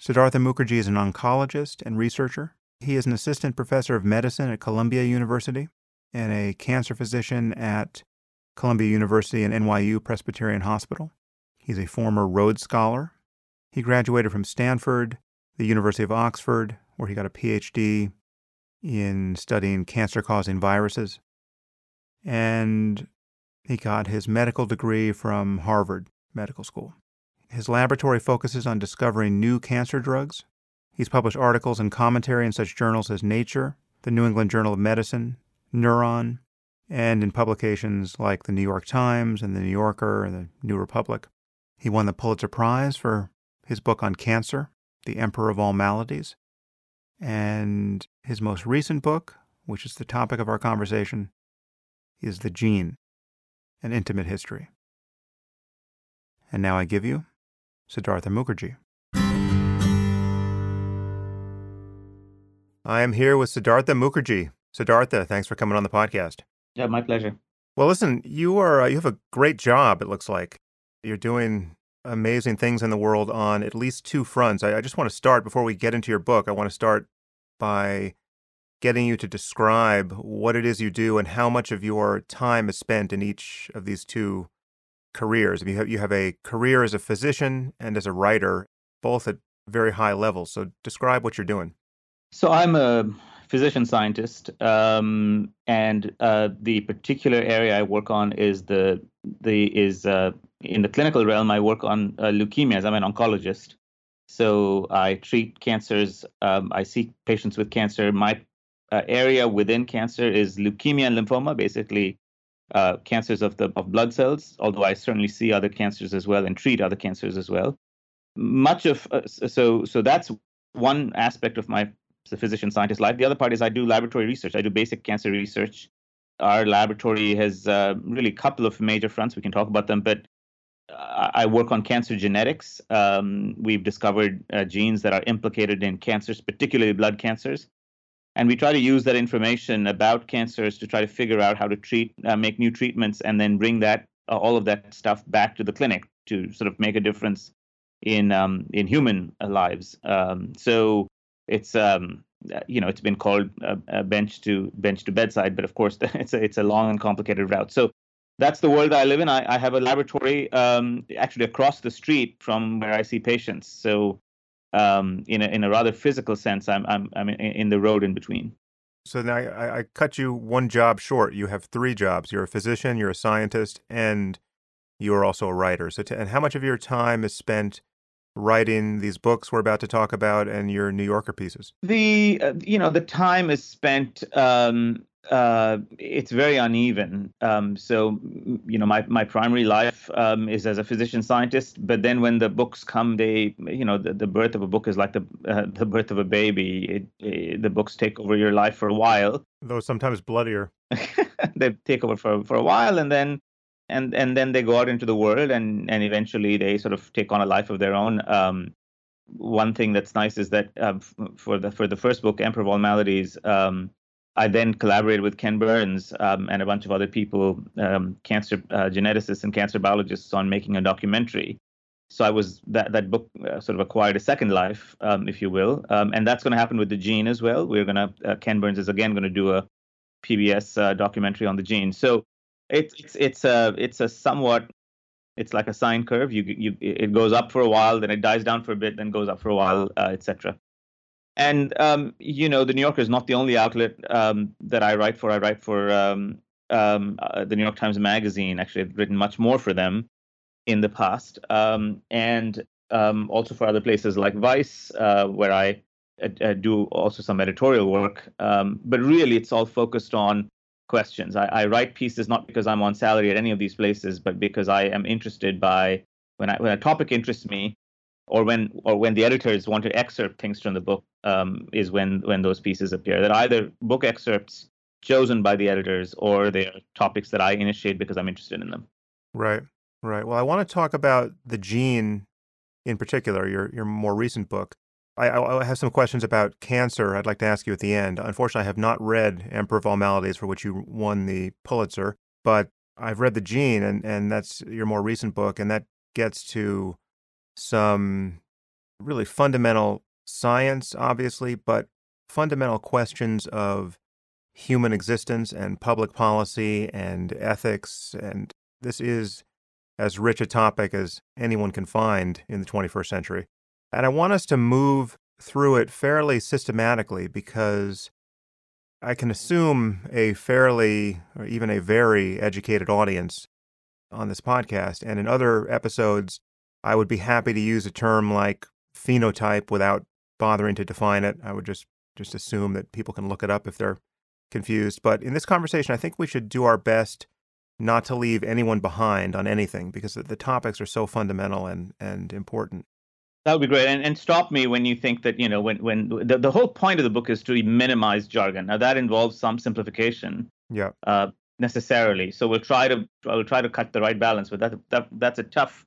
Siddhartha Mukherjee is an oncologist and researcher. He is an assistant professor of medicine at Columbia University and a cancer physician at Columbia University and NYU Presbyterian Hospital. He's a former Rhodes Scholar. He graduated from Stanford, the University of Oxford, where he got a PhD in studying cancer causing viruses. And he got his medical degree from Harvard Medical School. His laboratory focuses on discovering new cancer drugs. He's published articles and commentary in such journals as Nature, the New England Journal of Medicine, Neuron, and in publications like the New York Times and the New Yorker and the New Republic. He won the Pulitzer Prize for his book on cancer, The Emperor of All Maladies. And his most recent book, which is the topic of our conversation, is The Gene An Intimate History. And now I give you Siddhartha Mukherjee. I am here with Siddhartha Mukherjee. Siddhartha, thanks for coming on the podcast. Yeah, my pleasure. Well, listen, you are uh, you have a great job. It looks like you're doing amazing things in the world on at least two fronts. I, I just want to start before we get into your book. I want to start by getting you to describe what it is you do and how much of your time is spent in each of these two careers. You have you have a career as a physician and as a writer, both at very high levels. So describe what you're doing. So I'm a physician scientist, um, and uh, the particular area I work on is the the is uh, in the clinical realm. I work on uh, leukemias. I'm an oncologist, so I treat cancers. Um, I see patients with cancer. My uh, area within cancer is leukemia and lymphoma, basically uh, cancers of the of blood cells. Although I certainly see other cancers as well and treat other cancers as well. Much of uh, so so that's one aspect of my physician scientist life. The other part is I do laboratory research. I do basic cancer research. Our laboratory has uh, really a couple of major fronts. We can talk about them, but I work on cancer genetics. Um, we've discovered uh, genes that are implicated in cancers, particularly blood cancers. And we try to use that information about cancers to try to figure out how to treat, uh, make new treatments, and then bring that uh, all of that stuff back to the clinic to sort of make a difference in um, in human lives. Um, so it's um, uh, you know it's been called a, a bench to bench to bedside, but of course it's a it's a long and complicated route. So that's the world I live in. I, I have a laboratory um, actually across the street from where I see patients. So um, in a in a rather physical sense, I'm I'm I'm in the road in between. So now I, I cut you one job short. You have three jobs. You're a physician, you're a scientist, and you're also a writer. So, to, and how much of your time is spent writing these books we're about to talk about and your New Yorker pieces? The uh, you know the time is spent. Um, uh, it's very uneven. Um, so you know my my primary life um, is as a physician scientist, but then when the books come, they you know the, the birth of a book is like the uh, the birth of a baby. It, it, the books take over your life for a while, though sometimes bloodier. they take over for for a while, and then and and then they go out into the world and and eventually they sort of take on a life of their own um, one thing that's nice is that uh, for the for the first book emperor of all maladies um, i then collaborated with ken burns um, and a bunch of other people um, cancer uh, geneticists and cancer biologists on making a documentary so i was that that book uh, sort of acquired a second life um, if you will um, and that's going to happen with the gene as well we're to uh, ken burns is again going to do a pbs uh, documentary on the gene so it's it's it's a it's a somewhat it's like a sine curve. You you it goes up for a while, then it dies down for a bit, then goes up for a while, uh, etc. And um, you know, the New Yorker is not the only outlet um, that I write for. I write for um, um, uh, the New York Times Magazine. Actually, I've written much more for them in the past, um, and um, also for other places like Vice, uh, where I uh, uh, do also some editorial work. But really, it's all focused on questions. I, I, write pieces not because I'm on salary at any of these places, but because I am interested by when I, when a topic interests me, or when or when the editors want to excerpt things from the book, um, is when when those pieces appear. That either book excerpts chosen by the editors, or they're topics that I initiate because I'm interested in them. Right, right. Well, I want to talk about the gene in particular, your your more recent book. I, I, have some questions about cancer I'd like to ask you at the end. Unfortunately, I have not read Emperor of All Maladies, for which you won the Pulitzer, but I've read The Gene, and, and that's your more recent book, and that gets to some really fundamental science, obviously, but fundamental questions of human existence and public policy and ethics. And this is as rich a topic as anyone can find in the 21st century. And I want us to move through it fairly systematically because I can assume a fairly or even a very educated audience on this podcast. And in other episodes, I would be happy to use a term like phenotype without bothering to define it. I would just just assume that people can look it up if they're confused. But in this conversation, I think we should do our best not to leave anyone behind on anything because the topics are so fundamental and, and important. That would be great. And, and stop me when you think that, you know, when, when the, the whole point of the book is to minimize jargon. Now, that involves some simplification. Yeah. Uh, necessarily. So we'll try to we'll try to cut the right balance, but that, that that's a tough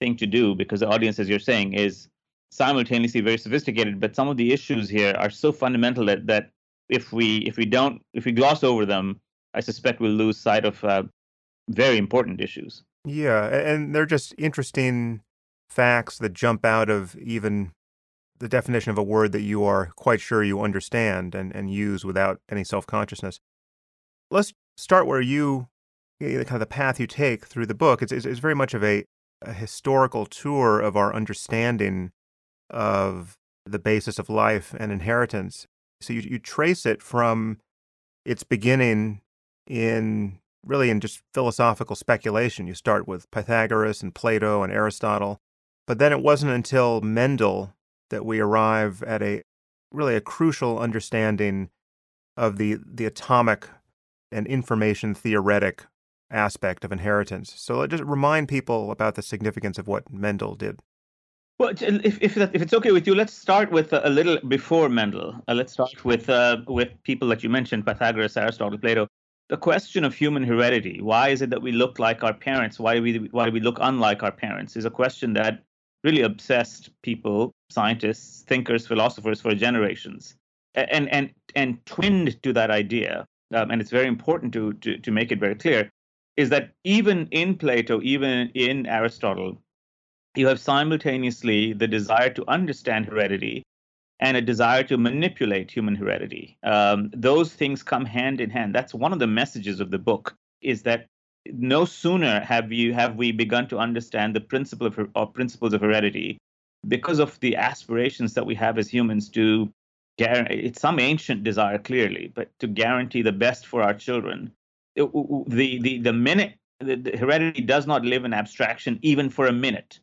thing to do because the audience, as you're saying, is simultaneously very sophisticated. But some of the issues here are so fundamental that that if we if we don't if we gloss over them, I suspect we'll lose sight of uh, very important issues. Yeah, and they're just interesting facts that jump out of even the definition of a word that you are quite sure you understand and, and use without any self consciousness. Let's start where you, you know, kind of the path you take through the book. It's, it's very much of a, a historical tour of our understanding of the basis of life and inheritance. So you, you trace it from its beginning in really in just philosophical speculation. You start with Pythagoras and Plato and Aristotle, but then it wasn't until Mendel that we arrive at a really a crucial understanding of the the atomic and information theoretic aspect of inheritance. So just remind people about the significance of what Mendel did. Well, if if, if it's okay with you, let's start with a, little before Mendel. Uh, let's start with uh, with people that you mentioned: Pythagoras, Aristotle, Plato. The question of human heredity. Why is it that we look like our parents? Why do we why do we look unlike our parents? Is a question that really obsessed people, scientists, thinkers, philosophers for generations, and and and twinned to that idea. Um, and it's very important to, to to make it very clear, is that even in Plato, even in Aristotle, you have simultaneously the desire to understand heredity and a desire to manipulate human heredity. Um, those things come hand in hand. That's one of the messages of the book is that no sooner have you have we begun to understand the principle of or principles of heredity because of the aspirations that we have as humans to guarantee it's some ancient desire clearly but to guarantee the best for our children the the the minute the, the heredity does not live in abstraction even for a minute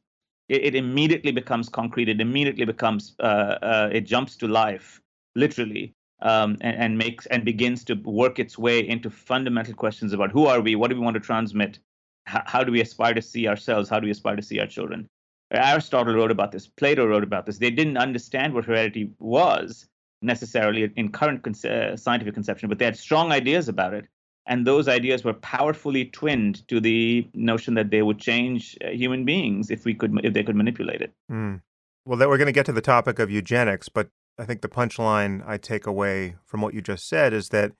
it, it immediately becomes concrete. It immediately becomes uh, uh, it jumps to life, literally, um, and, and, makes and begins to work its way into fundamental questions about who are we, what do we want to transmit, how, how do we aspire to see ourselves, how do we aspire to see our children. Aristotle wrote about this. Plato wrote about this. They didn't understand what heredity was necessarily in current uh, scientific conception, but they had strong ideas about it and those ideas were powerfully twinned to the notion that they would change uh, human beings if we could if they could manipulate it. Mm. Well, that we're going to get to the topic of eugenics, but I think the punchline I take away from what you just said is that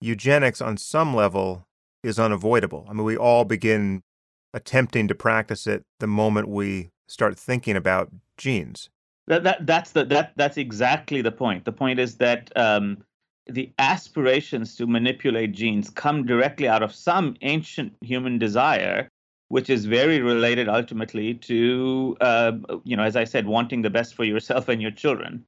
eugenics, on some level, is unavoidable. I mean, we all begin attempting to practice it the moment we start thinking about genes. That, that that's the that that's exactly the point. The point is that um, the aspirations to manipulate genes come directly out of some ancient human desire which is very related ultimately to uh, you know as i said wanting the best for yourself and your children.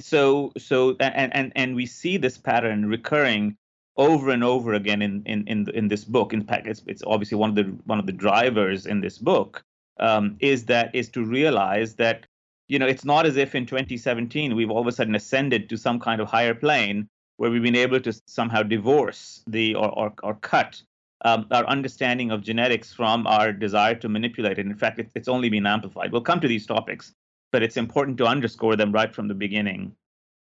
So so and and and we see this pattern recurring over and over again in in in, in this book. In fact it's, it's obviously one of the one of the drivers in this book um, is that is to realize that you know it's not as if in 2017 we've all of a sudden ascended to some kind of higher plane where we've been able to somehow divorce the or or, or cut um, our understanding of genetics from our desire to manipulate it. In fact, it, it's only been amplified. We'll come to these topics, but it's important to underscore them right from the beginning.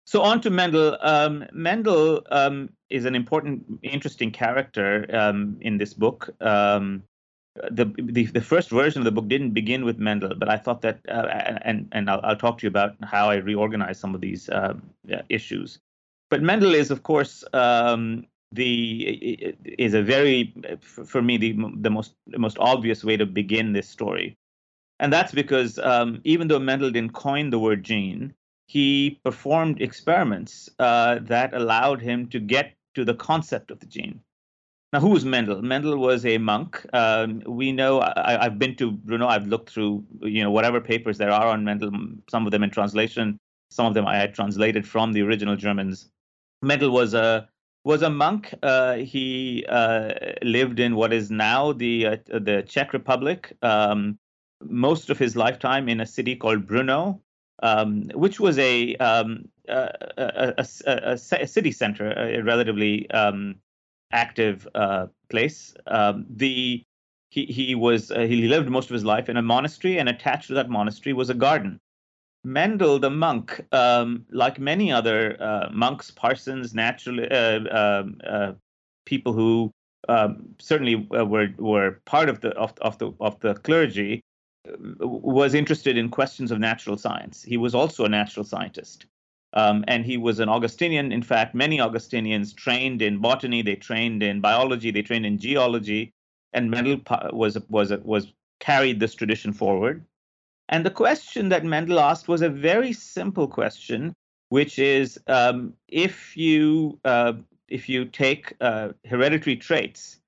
So on to Mendel. Um, Mendel um, is an important, interesting character um, in this book. Um, the, the, the first version of the book didn't begin with Mendel, but I thought that, uh, and and I'll, I'll, talk to you about how I reorganized some of these uh, issues but Mendel is, of course, um, the is a very for me the the most the most obvious way to begin this story. And that's because um, even though Mendel didn't coin the word gene, he performed experiments uh, that allowed him to get to the concept of the gene. Now, who was Mendel? Mendel was a monk. Um, we know I, have been to Brno. I've looked through, you know, whatever papers there are on Mendel. Some of them in translation, some of them I had translated from the original Germans. Mendel was a was a monk. Uh, he uh, lived in what is now the uh, the Czech Republic. Um, most of his lifetime in a city called Brno, um, which was a, um, a, a, a, city center, a relatively um, active uh, place. Um, the he he was uh, he lived most of his life in a monastery, and attached to that monastery was a garden. Mendel, the monk, um, like many other uh, monks, parsons, naturally uh, um, uh, people who um, certainly uh, were were part of the of, of the of the clergy, was interested in questions of natural science. He was also a natural scientist. Um, and he was an Augustinian. In fact, many Augustinians trained in botany, they trained in biology, they trained in geology, and Mendel was was was carried this tradition forward. And the question that Mendel asked was a very simple question, which is um, if you uh, if you take uh, hereditary traits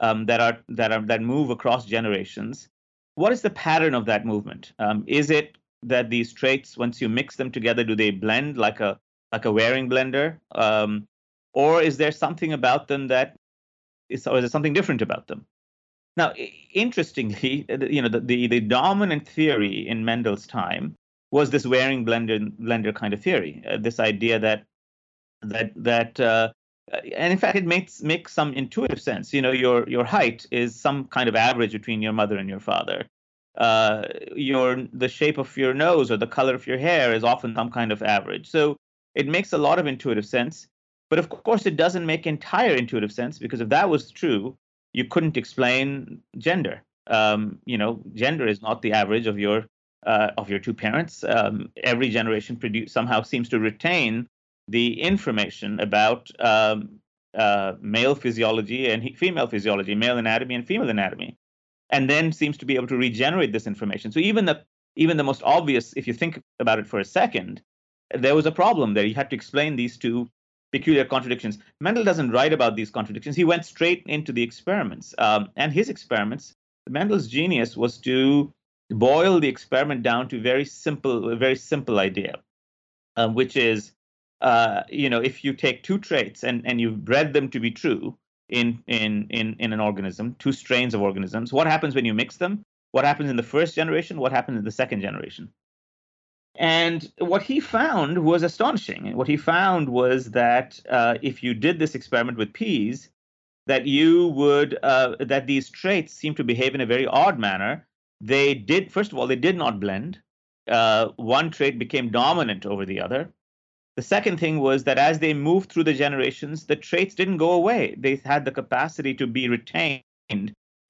um, that are that are that move across generations, what is the pattern of that movement? Um, is it that these traits, once you mix them together, do they blend like a like a Waring blender, um, or is there something about them that is, or is there something different about them? Now, interestingly, you know, the, the, the dominant theory in Mendel's time was this Waring blender blender kind of theory. Uh, this idea that that that uh, and in fact, it makes makes some intuitive sense. You know, your your height is some kind of average between your mother and your father uh, your the shape of your nose or the color of your hair is often some kind of average. So it makes a lot of intuitive sense. But of course, it doesn't make entire intuitive sense because if that was true, you couldn't explain gender. Um, you know, gender is not the average of your uh, of your two parents. Um, every generation produce, somehow seems to retain the information about um, uh, male physiology and female physiology, male anatomy and female anatomy and then seems to be able to regenerate this information. So even the even the most obvious, if you think about it for a second, there was a problem there. You had to explain these two peculiar contradictions. Mendel doesn't write about these contradictions. He went straight into the experiments, um, and his experiments. Mendel's genius was to boil the experiment down to very simple, a very simple idea, um, which is, uh, you know, if you take two traits and and you've bred them to be true, in in in in an organism, two strains of organisms. What happens when you mix them? What happens in the first generation? What happens in the second generation? And what he found was astonishing. What he found was that uh, if you did this experiment with peas, that you would uh, that these traits seem to behave in a very odd manner. They did first of all they did not blend. Uh, one trait became dominant over the other. The second thing was that as they moved through the generations, the traits didn't go away. They had the capacity to be retained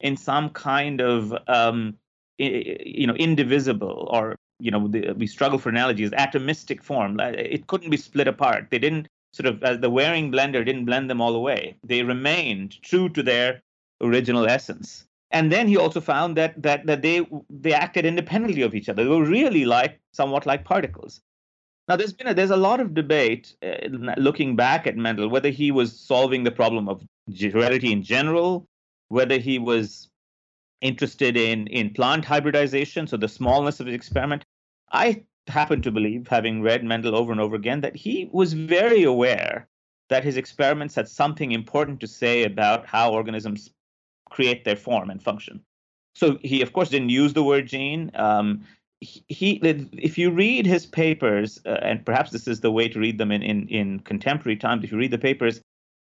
in some kind of, um, you know, indivisible or, you know, the, we struggle for analogies, atomistic form. It couldn't be split apart. They didn't sort of, as the Waring blender didn't blend them all away. They remained true to their original essence. And then he also found that that that they they acted independently of each other. They were really like somewhat like particles. Now, there's been a, there's a lot of debate uh, looking back at Mendel whether he was solving the problem of heredity in general, whether he was interested in in plant hybridization, so the smallness of his experiment. I happen to believe, having read Mendel over and over again, that he was very aware that his experiments had something important to say about how organisms create their form and function. So he, of course, didn't use the word gene. Um, he if you read his papers uh, and perhaps this is the way to read them in, in in contemporary times if you read the papers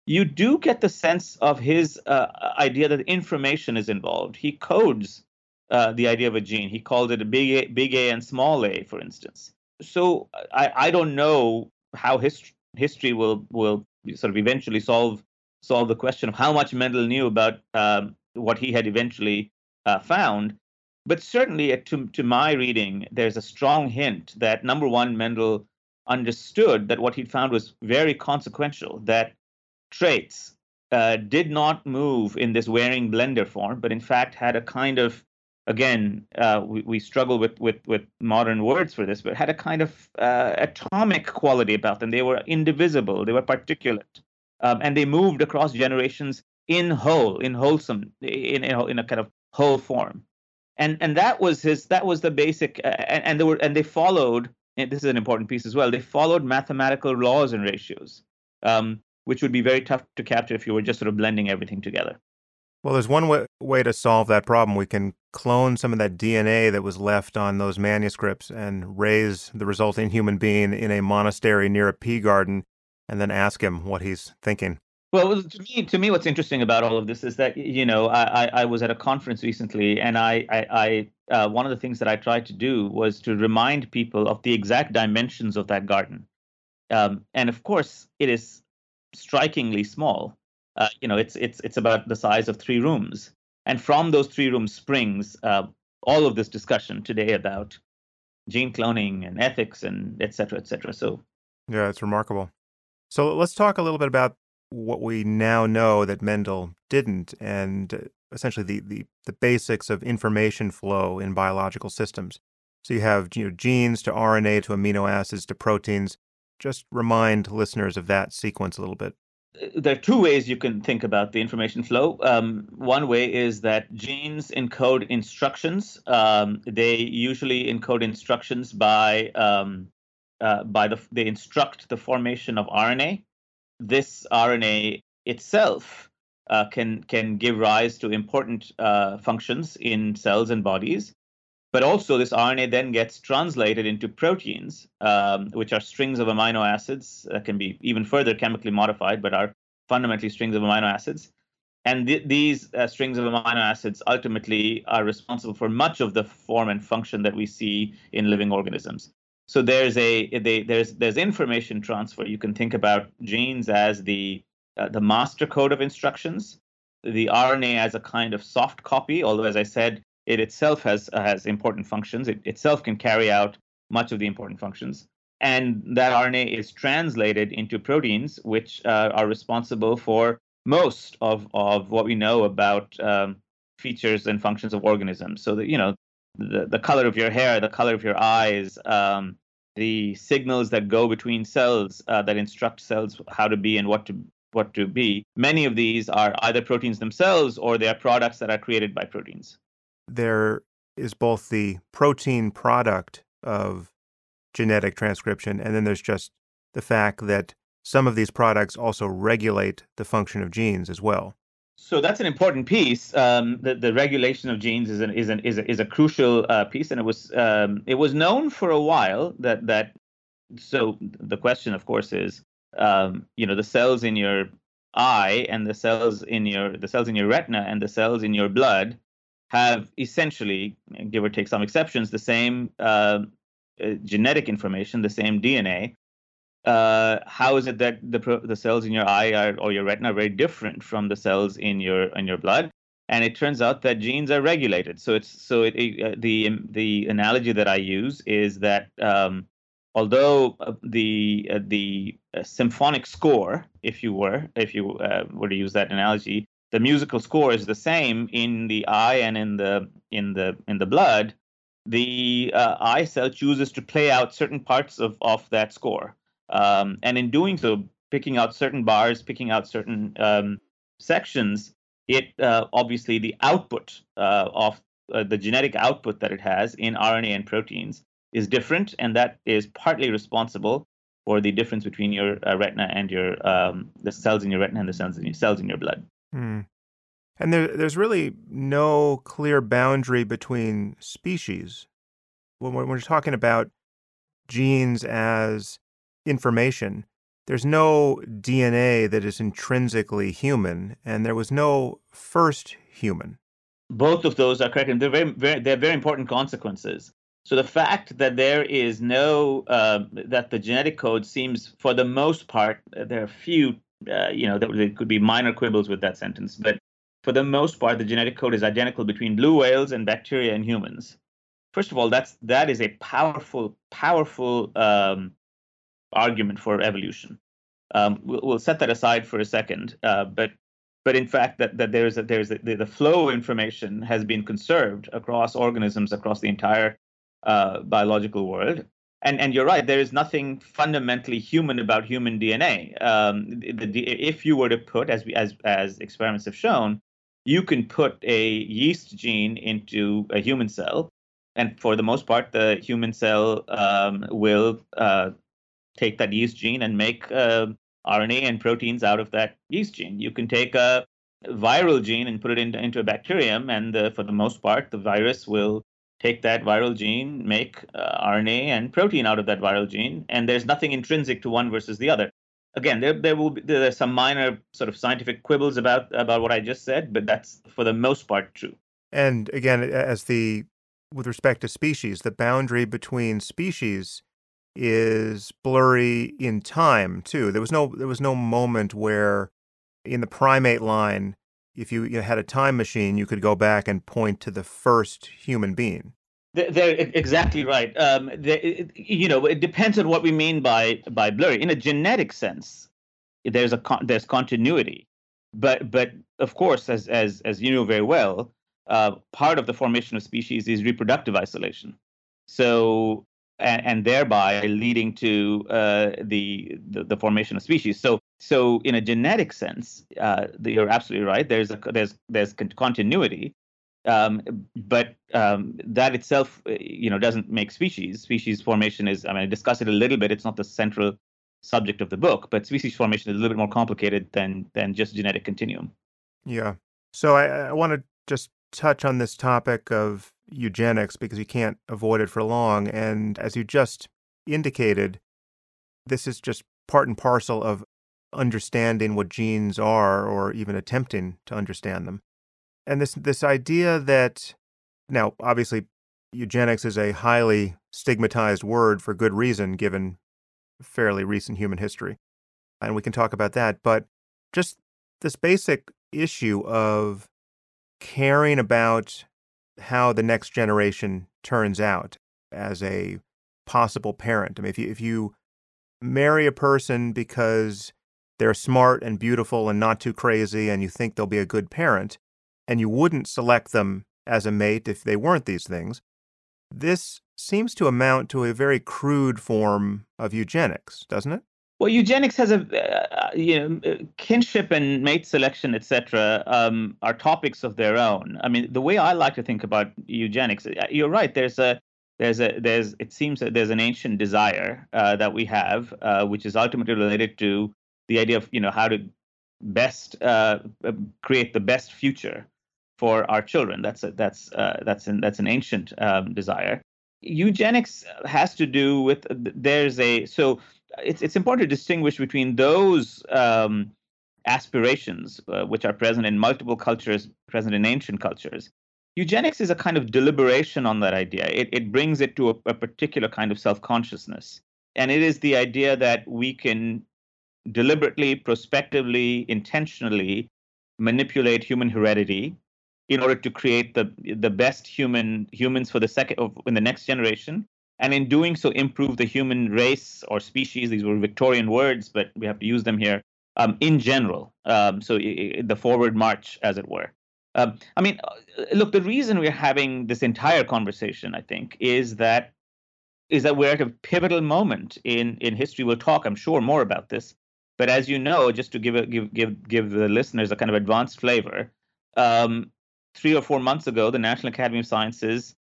you do get the sense of his uh, idea that information is involved. He codes uh, the idea of a gene. He called it a big a, big a and small a for instance. So i i don't know how his, history will will sort of eventually solve solve the question of how much mendel knew about um, what he had eventually uh, found. But certainly, uh, to, to my reading, there's a strong hint that number one, Mendel understood that what he'd found was very consequential, that traits uh, did not move in this Waring blender form, but in fact had a kind of again, uh, we, we struggle with, with, with modern words for this, but had a kind of uh, atomic quality about them. They were indivisible, they were particulate, um, and they moved across generations in whole, in wholesome, in, in, in a kind of whole form. And and that was his. That was the basic. Uh, and, and they were and they followed. And this is an important piece as well. They followed mathematical laws and ratios, um, which would be very tough to capture if you were just sort of blending everything together. Well, there's one way, way to solve that problem. We can clone some of that DNA that was left on those manuscripts and raise the resulting human being in a monastery near a pea garden and then ask him what he's thinking. Well, to me, to me, what's interesting about all of this is that you know I, I, I was at a conference recently, and I, I, I uh, one of the things that I tried to do was to remind people of the exact dimensions of that garden, um, and of course, it is strikingly small. Uh, you know, it's it's it's about the size of three rooms, and from those three rooms springs uh, all of this discussion today about gene cloning and ethics and et cetera, et cetera. So, yeah, it's remarkable. So let's talk a little bit about what we now know that Mendel didn't, and uh, essentially the, the, the basics of information flow in biological systems. So you have you know, genes to RNA to amino acids to proteins. Just remind listeners of that sequence a little bit there are two ways you can think about the information flow. Um, one way is that genes encode instructions. Um, they usually encode instructions by um, uh, by the they instruct the formation of RNA. This RNA itself uh, can can give rise to important uh, functions in cells and bodies. But also, this RNA then gets translated into proteins, um, which are strings of amino acids that can be even further chemically modified, but are fundamentally strings of amino acids. And th- these uh, strings of amino acids ultimately are responsible for much of the form and function that we see in living organisms. So there's a they, there's there's information transfer. You can think about genes as the uh, the master code of instructions, the RNA as a kind of soft copy. Although, as I said, it itself has uh, has important functions. It itself can carry out much of the important functions, and that RNA is translated into proteins, which uh, are responsible for most of of what we know about um, features and functions of organisms. So that you know the, the color of your hair, the color of your eyes, um, the signals that go between cells uh, that instruct cells how to be and what to what to be. Many of these are either proteins themselves or they are products that are created by proteins there is both the protein product of genetic transcription, and then there's just the fact that some of these products also regulate the function of genes as well. So that's an important piece. Um, the, the regulation of genes is an, is an, is a, is a crucial uh, piece, and it was um, it was known for a while that that. So the question, of course, is um, you know the cells in your eye and the cells in your the cells in your retina and the cells in your blood have essentially, give or take some exceptions, the same uh, uh genetic information, the same DNA. Uh, how is it that the the cells in your eye are, or your retina are very different from the cells in your in your blood? And it turns out that genes are regulated. So it's so it, uh, the the analogy that I use is that um, although uh, the the symphonic score, if you were if you were to use that analogy, the musical score is the same in the eye and in the in the in the blood the uh, eye cell chooses to play out certain parts of of that score. Um, and in doing so picking out certain bars picking out certain um, sections it uh, obviously the output uh, of uh, the genetic output that it has in rna and proteins is different and that is partly responsible for the difference between your uh, retina and your um, the cells in your retina and the cells in your cells in your blood Hmm. And there, there's really no clear boundary between species. When we're, when we're talking about genes as information, there's no DNA that is intrinsically human, and there was no first human. Both of those are correct, and they're very, very, they're very important consequences. So the fact that there is no uh, that the genetic code seems, for the most part, there are few uh, you know, there could be minor quibbles with that sentence, but for the most part, the genetic code is identical between blue whales and bacteria and humans. First of all, that's that is a powerful, powerful um, argument for evolution. Um, we'll, we'll, set that aside for a second, uh, but but in fact that, that there's a, there's a, the, the flow of information has been conserved across organisms across the entire uh, biological world and and you're right there is nothing fundamentally human about human dna um, the, the, if you were to put as we, as as experiments have shown you can put a yeast gene into a human cell and for the most part the human cell um, will uh, take that yeast gene and make uh, RNA and proteins out of that yeast gene. You can take a viral gene and put it into, into a bacterium, and the, for the most part, the virus will take that viral gene, make uh, RNA and protein out of that viral gene, and there's nothing intrinsic to one versus the other. Again, there there will be there are some minor sort of scientific quibbles about about what I just said, but that's for the most part true. And again, as the with respect to species, the boundary between species is blurry in time too. There was no there was no moment where in the primate line, if you, had a time machine, you could go back and point to the first human being. They're exactly right. Um, they, you know, it depends on what we mean by by blurry. In a genetic sense, there's a con- there's continuity, but but of course, as as as you know very well, uh, part of the formation of species is reproductive isolation. So and, and thereby leading to uh, the, the, the formation of species. So so in a genetic sense, uh, you're absolutely right. There's a there's there's continuity, um, but um, that itself, uh, you know, doesn't make species. Species formation is. I mean, I discussed it a little bit. It's not the central subject of the book, but species formation is a little bit more complicated than than just genetic continuum. Yeah. So I, I want to just touch on this topic of eugenics because you can't avoid it for long. And as you just indicated, this is just part and parcel of understanding what genes are or even attempting to understand them. And this this idea that now obviously eugenics is a highly stigmatized word for good reason given fairly recent human history. And we can talk about that, but just this basic issue of caring about how the next generation turns out as a possible parent. I mean, if you, if you marry a person because they're smart and beautiful and not too crazy and you think they'll be a good parent, and you wouldn't select them as a mate if they weren't these things, this seems to amount to a very crude form of eugenics, doesn't it? Well, eugenics has a uh, you know uh, kinship and mate selection, etc. Um, are topics of their own. I mean, the way I like to think about eugenics, uh, you're right. There's a there's a there's it seems that there's an ancient desire uh, that we have, uh, which is ultimately related to the idea of you know how to best uh, create the best future for our children. That's a, that's that's an that's an ancient um, desire. Eugenics has to do with there's a so it's it's important to distinguish between those um, aspirations uh, which are present in multiple cultures, present in ancient cultures. Eugenics is a kind of deliberation on that idea. It it brings it to a, a particular kind of self consciousness, and it is the idea that we can deliberately, prospectively, intentionally manipulate human heredity in order to create the the best human humans for the second of, in the next generation. And in doing so improve the human race or species. These were victorian words but we have to use them here um, in general. Um, so the forward march as it were. Um, i mean uh, look the reason we're having this entire conversation i think is that is that we're at a pivotal moment in in history. We'll talk i'm sure more about this but as you know just to give a, give give give the listeners a kind of advanced flavor um, three or four months ago the national academy of sciences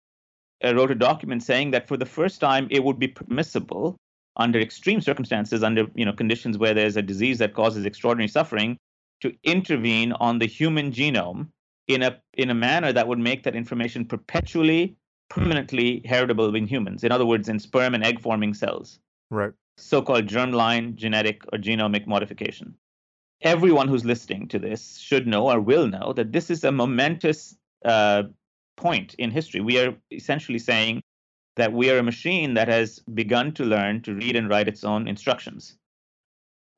uh, wrote a document saying that for the first time it would be permissible under extreme circumstances, under you know conditions where there's a disease that causes extraordinary suffering, to intervene on the human genome in a in a manner that would make that information perpetually, permanently heritable in humans. In other words, in sperm and egg forming cells. Right. So-called germline genetic or genomic modification. Everyone who's listening to this should know or will know that this is a momentous uh, point in history. We are essentially saying that we are a machine that has begun to learn to read and write its own instructions.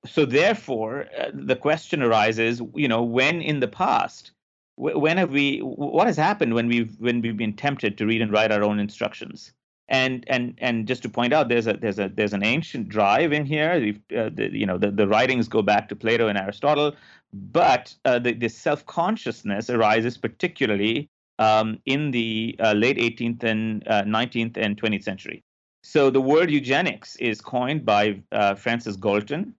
So therefore, uh, the question arises, you know, when in the past, when have we, what has happened when we've when we've been tempted to read and write our own instructions? And and and just to point out, there's a there's a there's an ancient drive in here. Uh, the, you know, the, the writings go back to Plato and Aristotle, but uh, the, the self consciousness arises particularly um, in the uh, late 18th and 19th uh, and 20th century. So the word eugenics is coined by uh, Francis Galton,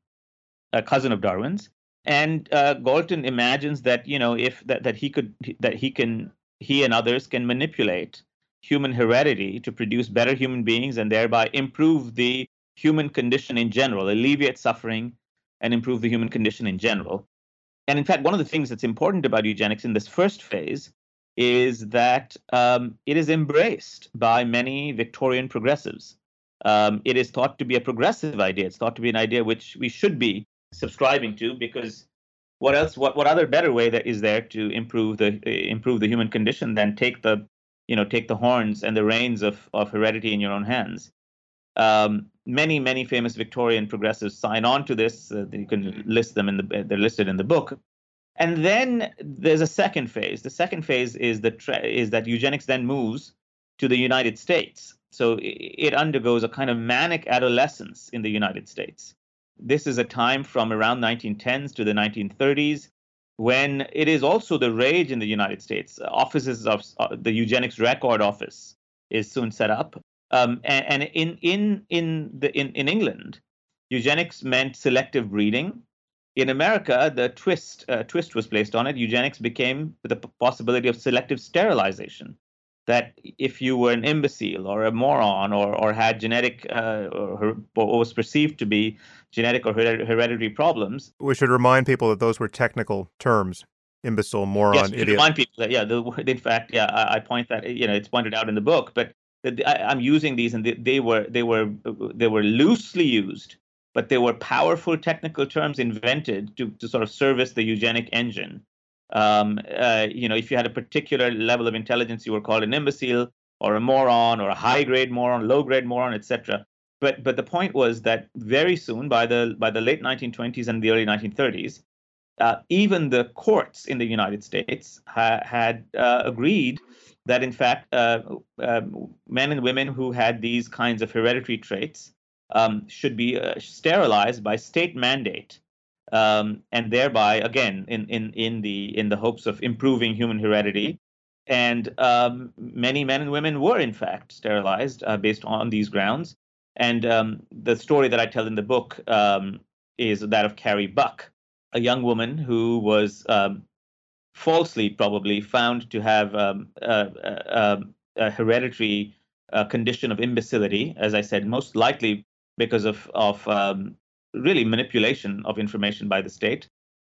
a cousin of Darwin's, and uh, Galton imagines that you know if that, that he could that he can he and others can manipulate human heredity to produce better human beings and thereby improve the human condition in general, alleviate suffering, and improve the human condition in general. And in fact, one of the things that's important about eugenics in this first phase is that um, it is embraced by many Victorian progressives. Um, it is thought to be a progressive idea. It's thought to be an idea which we should be subscribing to because what else? What what other better way that is there to improve the improve the human condition than take the you know take the horns and the reins of of heredity in your own hands? Um, many many famous Victorian progressives sign on to this. Uh, you can list them in the they're listed in the book. And then there's a second phase. The second phase is the is that eugenics then moves to the United States. So it undergoes a kind of manic adolescence in the United States. This is a time from around 1910s to the 1930s when it is also the rage in the United States. Offices of uh, the eugenics record office is soon set up, um, and, and, in in in the in, in England, eugenics meant selective breeding in America, the twist uh, twist was placed on it. Eugenics became the possibility of selective sterilization. That if you were an imbecile or a moron or or had genetic uh, or, or, was perceived to be genetic or hereditary problems, we should remind people that those were technical terms. Imbecile, moron, yes, idiot. Remind people that yeah, the, in fact, yeah, I, I, point that you know it's pointed out in the book, but I, am using these and they, they were they were they were loosely used but they were powerful technical terms invented to, to sort of service the eugenic engine. Um, uh, you know, if you had a particular level of intelligence, you were called an imbecile or a moron or a high grade moron, low grade moron, etc. But but the point was that very soon, by the by the late 1920s and the early 1930s, uh, even the courts in the United States ha- had uh, agreed that in fact uh, um, men and women who had these kinds of hereditary traits um, should be uh, sterilized by state mandate, um, and thereby, again, in, in, in, the, in the hopes of improving human heredity. And um, many men and women were, in fact, sterilized uh, based on these grounds. And um, the story that I tell in the book um, is that of Carrie Buck, a young woman who was um, falsely, probably, found to have a, a, a hereditary uh, condition of imbecility, as I said, most likely because of of um, really manipulation of information by the state,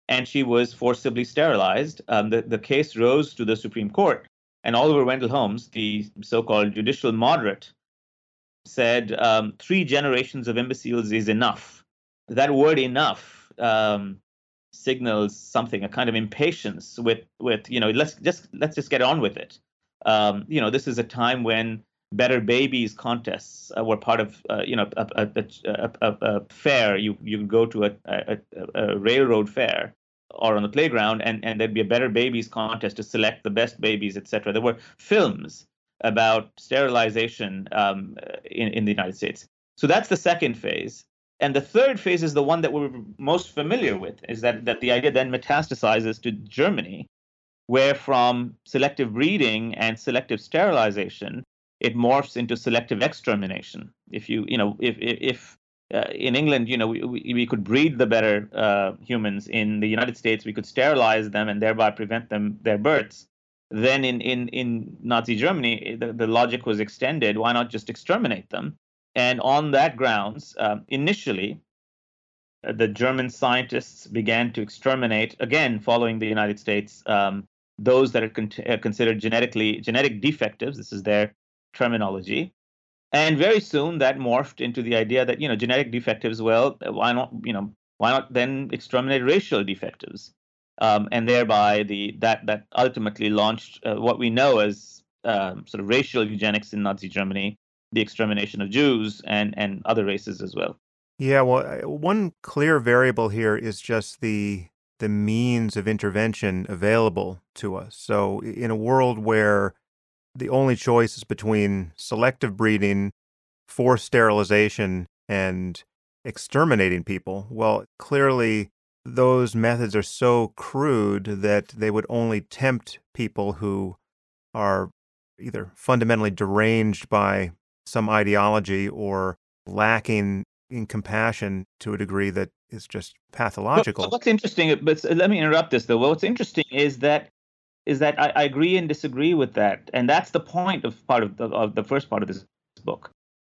and she was forcibly sterilized. Um, the the case rose to the Supreme Court, and Oliver Wendell Holmes, the so-called judicial moderate, said um, three generations of imbeciles is enough. That word "enough" um, signals something, a kind of impatience with with you know let's just let's just get on with it. Um, you know, this is a time when Better Babies contests uh, were part of uh, you know a, a, a, a, fair. You you go to a, railroad fair or on the playground, and, and there'd be a Better Babies contest to select the best babies, etc. There were films about sterilization um, in in the United States. So that's the second phase. And the third phase is the one that we're most familiar with, is that, that the idea then metastasizes to Germany, where from selective breeding and selective sterilization, it morphs into selective extermination. If you, you know, if if uh, in England, you know, we, we could breed the better uh, humans. In the United States, we could sterilize them and thereby prevent them their births. Then in in in Nazi Germany, the, the logic was extended. Why not just exterminate them? And on that grounds, um, initially, uh, the German scientists began to exterminate again, following the United States, um, those that are con- uh, considered genetically genetic defectives. This is their terminology. And very soon that morphed into the idea that, you know, genetic defectives, well, why not, you know, why not then exterminate racial defectives? Um, and thereby the that that ultimately launched uh, what we know as um, sort of racial eugenics in Nazi Germany, the extermination of Jews and and other races as well. Yeah, well, one clear variable here is just the the means of intervention available to us. So in a world where the only choice is between selective breeding, forced sterilization, and exterminating people. Well, clearly, those methods are so crude that they would only tempt people who are either fundamentally deranged by some ideology or lacking in compassion to a degree that is just pathological. But, what's interesting, but let me interrupt this though. What's interesting is that is that I, I, agree and disagree with that, and that's the point of part of the, of the first part of this book.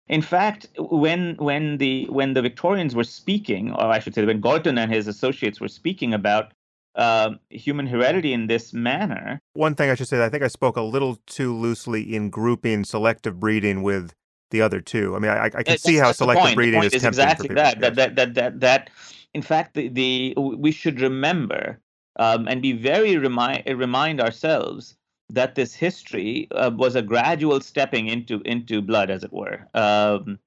In fact, when when the when the Victorians were speaking, or I should say, when Galton and his associates were speaking about uh, human heredity in this manner. One thing I should say, I think I spoke a little too loosely in grouping selective breeding with the other two. I mean, I, I can that's, see how selective breeding is, is exactly that, that, that. That that that In fact, the, the we should remember um, and be very remind remind ourselves that this history uh, was a gradual stepping into into blood, as it were. Um,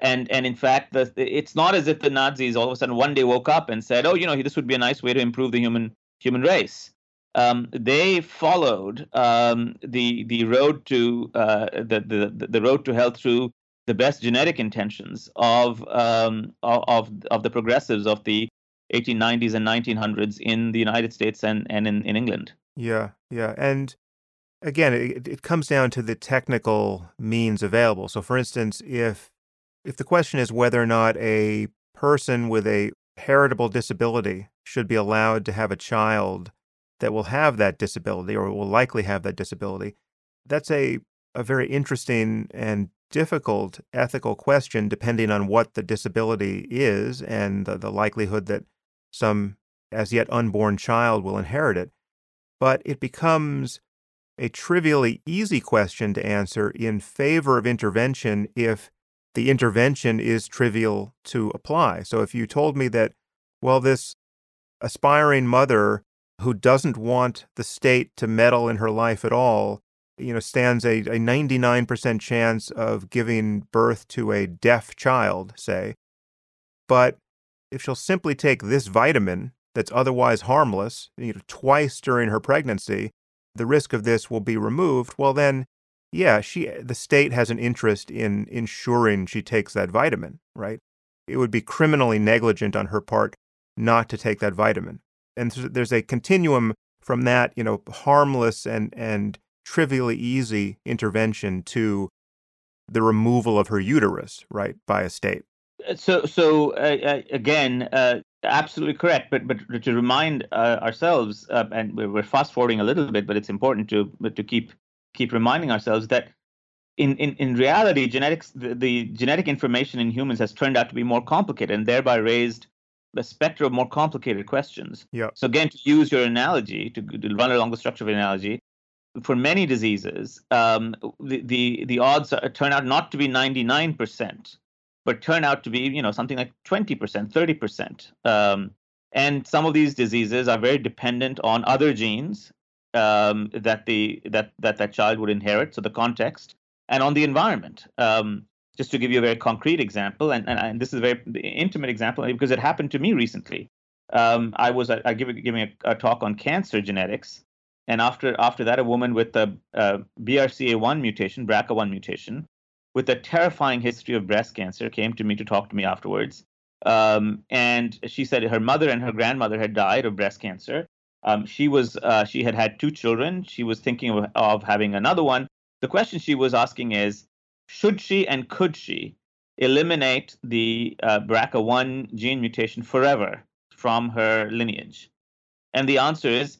and and in fact, the, it's not as if the Nazis all of a sudden one day woke up and said, "Oh, you know, this would be a nice way to improve the human human race." Um, they followed um, the the road to uh, the, the the road to health through the best genetic intentions of um, of of the progressives of the 1890s and 1900s in the United States and and in, in England. Yeah, yeah, and again, it, it comes down to the technical means available. So, for instance, if if the question is whether or not a person with a heritable disability should be allowed to have a child that will have that disability or will likely have that disability, that's a, a very interesting and difficult ethical question depending on what the disability is and the, the likelihood that some as yet unborn child will inherit it. But it becomes a trivially easy question to answer in favor of intervention if the intervention is trivial to apply. So if you told me that, well, this aspiring mother who doesn't want the state to meddle in her life at all, you know, stands a, a 99% chance of giving birth to a deaf child, say. But if she'll simply take this vitamin that's otherwise harmless, you know, twice during her pregnancy, the risk of this will be removed, well then yeah, she the state has an interest in ensuring she takes that vitamin, right? It would be criminally negligent on her part not to take that vitamin. And there's a continuum from that, you know, harmless and and trivially easy intervention to the removal of her uterus, right, by a state. So, so uh, uh, again, uh, absolutely correct. But but to remind uh, ourselves, uh, and we're fast forwarding a little bit, but it's important to to keep keep reminding ourselves that in, in, in reality, genetics the, the genetic information in humans has turned out to be more complicated and thereby raised a spectrum of more complicated questions. Yeah. So again, to use your analogy, to, to run along the structure of an analogy, for many diseases, um, the, the the odds are, turn out not to be 99%, but turn out to be you know something like 20%, 30%. Um, and some of these diseases are very dependent on other genes um, that the that that that child would inherit. So the context and on the environment. Um, just to give you a very concrete example, and, and, and this is a very intimate example because it happened to me recently. Um, I was I give giving a, a, talk on cancer genetics, and after after that, a woman with a, a BRCA1 mutation, BRCA1 mutation, with a terrifying history of breast cancer, came to me to talk to me afterwards. Um, and she said her mother and her grandmother had died of breast cancer, um, she was uh, she had had two children. She was thinking of, of having another one. The question she was asking is, should she and could she eliminate the uh, BRCA1 gene mutation forever from her lineage? And the answer is,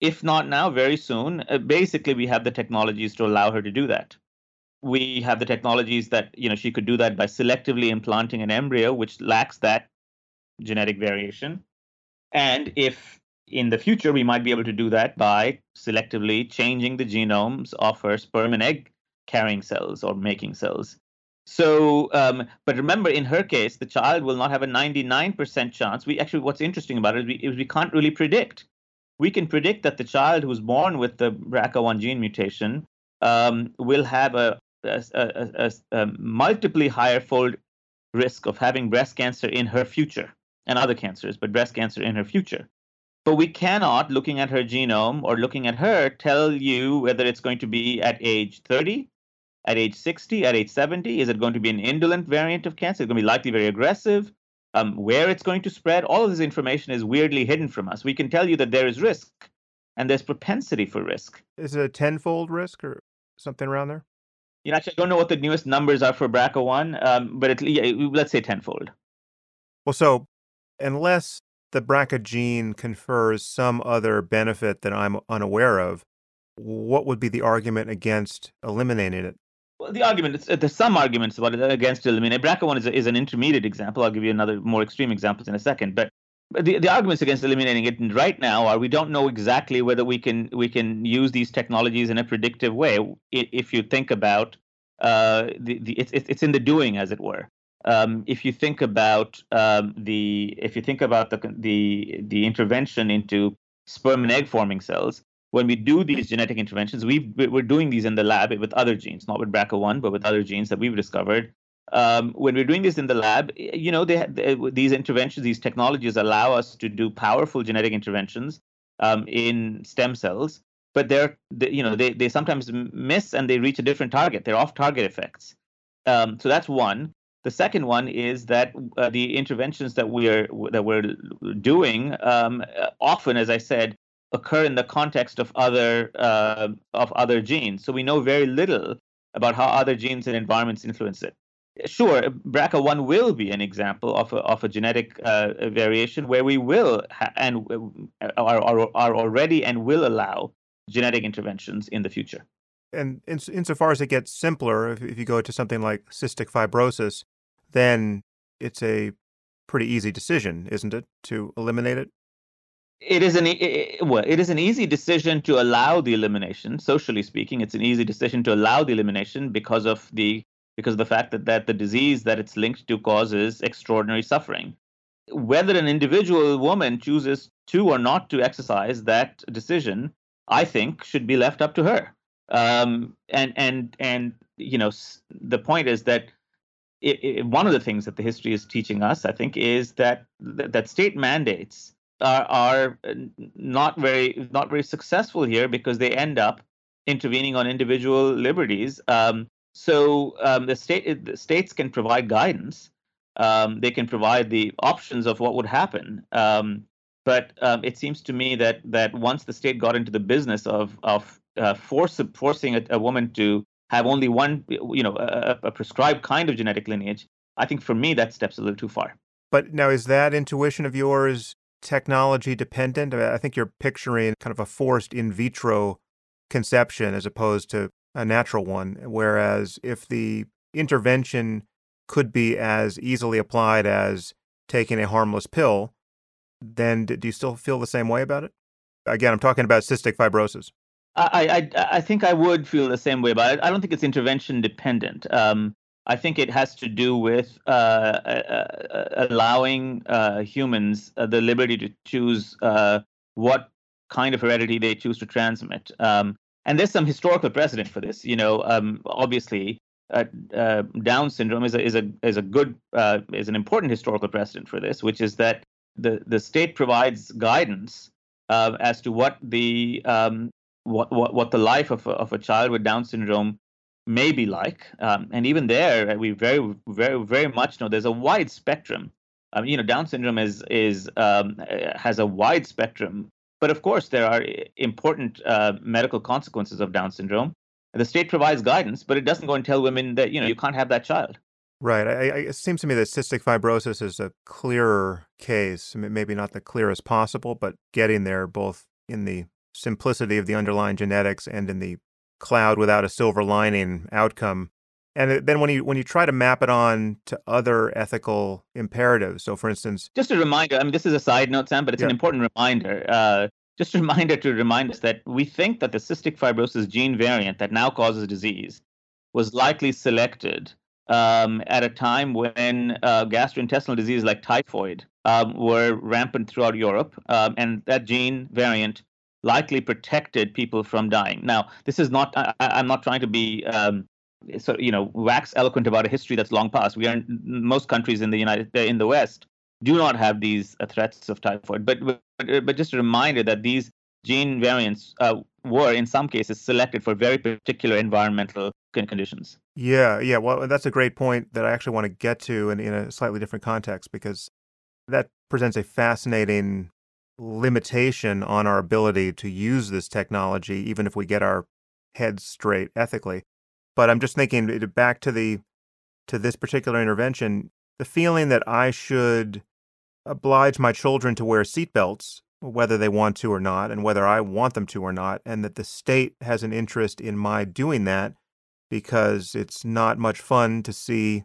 if not now, very soon. Uh, basically, we have the technologies to allow her to do that. We have the technologies that you know she could do that by selectively implanting an embryo which lacks that genetic variation. And if in the future, we might be able to do that by selectively changing the genomes of her sperm and egg carrying cells or making cells. So, um, but remember, in her case, the child will not have a 99% chance. We actually, what's interesting about it is we, is we can't really predict. We can predict that the child who's born with the BRCA1 gene mutation um, will have a, a, a, a multiply higher fold risk of having breast cancer in her future and other cancers, but breast cancer in her future But we cannot, looking at her genome or looking at her, tell you whether it's going to be at age 30, at age 60, at age 70. Is it going to be an indolent variant of cancer? It's going to be likely very aggressive. Um, where it's going to spread, all of this information is weirdly hidden from us. We can tell you that there is risk and there's propensity for risk. Is it a tenfold risk or something around there? You know, actually, I don't know what the newest numbers are for BRCA1, um, but it, yeah, let's say tenfold. Well, so unless the BRCA gene confers some other benefit that I'm unaware of, what would be the argument against eliminating it? Well, the argument, uh, there's some arguments about it against eliminating. BRCA1 is, a, is an intermediate example. I'll give you another more extreme examples in a second. But the, the arguments against eliminating it right now are we don't know exactly whether we can we can use these technologies in a predictive way. If you think about uh, the, the it's it's in the doing, as it were um, if you think about um, the if you think about the the the intervention into sperm and egg forming cells, when we do these genetic interventions, we we're doing these in the lab with other genes, not with BRCA1, but with other genes that we've discovered. Um, when we're doing this in the lab, you know, they, they, these interventions, these technologies allow us to do powerful genetic interventions um, in stem cells, but they're, they, you know, they, they sometimes miss and they reach a different target. They're off-target effects. Um, so that's one. The second one is that uh, the interventions that we're that we're doing um, often, as I said, occur in the context of other uh, of other genes. So we know very little about how other genes and environments influence it. Sure, BRCA1 will be an example of a, of a genetic uh, variation where we will ha- and uh, are, are, are already and will allow genetic interventions in the future. And in, so insofar as it gets simpler, if, if you go to something like cystic fibrosis, then it's a pretty easy decision, isn't it, to eliminate it? It is an it, well, it is an easy decision to allow the elimination. Socially speaking, it's an easy decision to allow the elimination because of the because the fact that, that the disease that it's linked to causes extraordinary suffering. Whether an individual woman chooses to or not to exercise that decision, I think, should be left up to her. Um, and and and you know, the point is that it, it, one of the things that the history is teaching us, I think, is that that state mandates are are not very not very successful here because they end up intervening on individual liberties. Um, so um, the state the states can provide guidance. Um, they can provide the options of what would happen. Um, but um, it seems to me that that once the state got into the business of of uh, force, forcing a, a woman to have only one, you know, a, a prescribed kind of genetic lineage, I think for me that steps a little too far. But now, is that intuition of yours technology dependent? I think you're picturing kind of a forced in vitro conception as opposed to a natural one. Whereas if the intervention could be as easily applied as taking a harmless pill, then do you still feel the same way about it? Again, I'm talking about cystic fibrosis. I, I, I think I would feel the same way about it. I don't think it's intervention dependent. Um, I think it has to do with uh, uh, uh allowing uh, humans uh, the liberty to choose uh, what kind of heredity they choose to transmit. Um, and there's some historical precedent for this. You know, um, obviously, Down syndrome is a is a is a good is an important historical precedent for this, which is that the the state provides guidance as to what the um, what what, what the life of a, of a child with Down syndrome may be like. Um, and even there, we very very very much know there's a wide spectrum. I mean, you know, Down syndrome is is um, has a wide spectrum, but of course there are important uh, medical consequences of Down syndrome. The state provides guidance, but it doesn't go and tell women that you know you can't have that child. Right. I, I, it seems to me that cystic fibrosis is a clearer case. maybe not the clearest possible, but getting there both in the simplicity of the underlying genetics and in the cloud without a silver lining outcome. And then when you when you try to map it on to other ethical imperatives, so for instance, just a reminder. I mean, this is a side note, Sam, but it's yeah. an important reminder. Uh, just a reminder to remind us that we think that the cystic fibrosis gene variant that now causes disease was likely selected um, at a time when uh, gastrointestinal diseases like typhoid um, were rampant throughout Europe, um, and that gene variant likely protected people from dying. Now, this is not, I, am not trying to be, um, so, you know, wax eloquent about a history that's long past. We are, most countries in the United, in the West do not have these uh, threats of typhoid. But But, uh, but just a reminder that these gene variants uh, were, in some cases, selected for very particular environmental conditions. Yeah, yeah. Well, that's a great point that I actually want to get to in, in a slightly different context because that presents a fascinating limitation on our ability to use this technology, even if we get our heads straight ethically. But I'm just thinking back to the to this particular intervention, the feeling that I should oblige my children to wear seatbelts, whether they want to or not, and whether I want them to or not, and that the state has an interest in my doing that because it's not much fun to see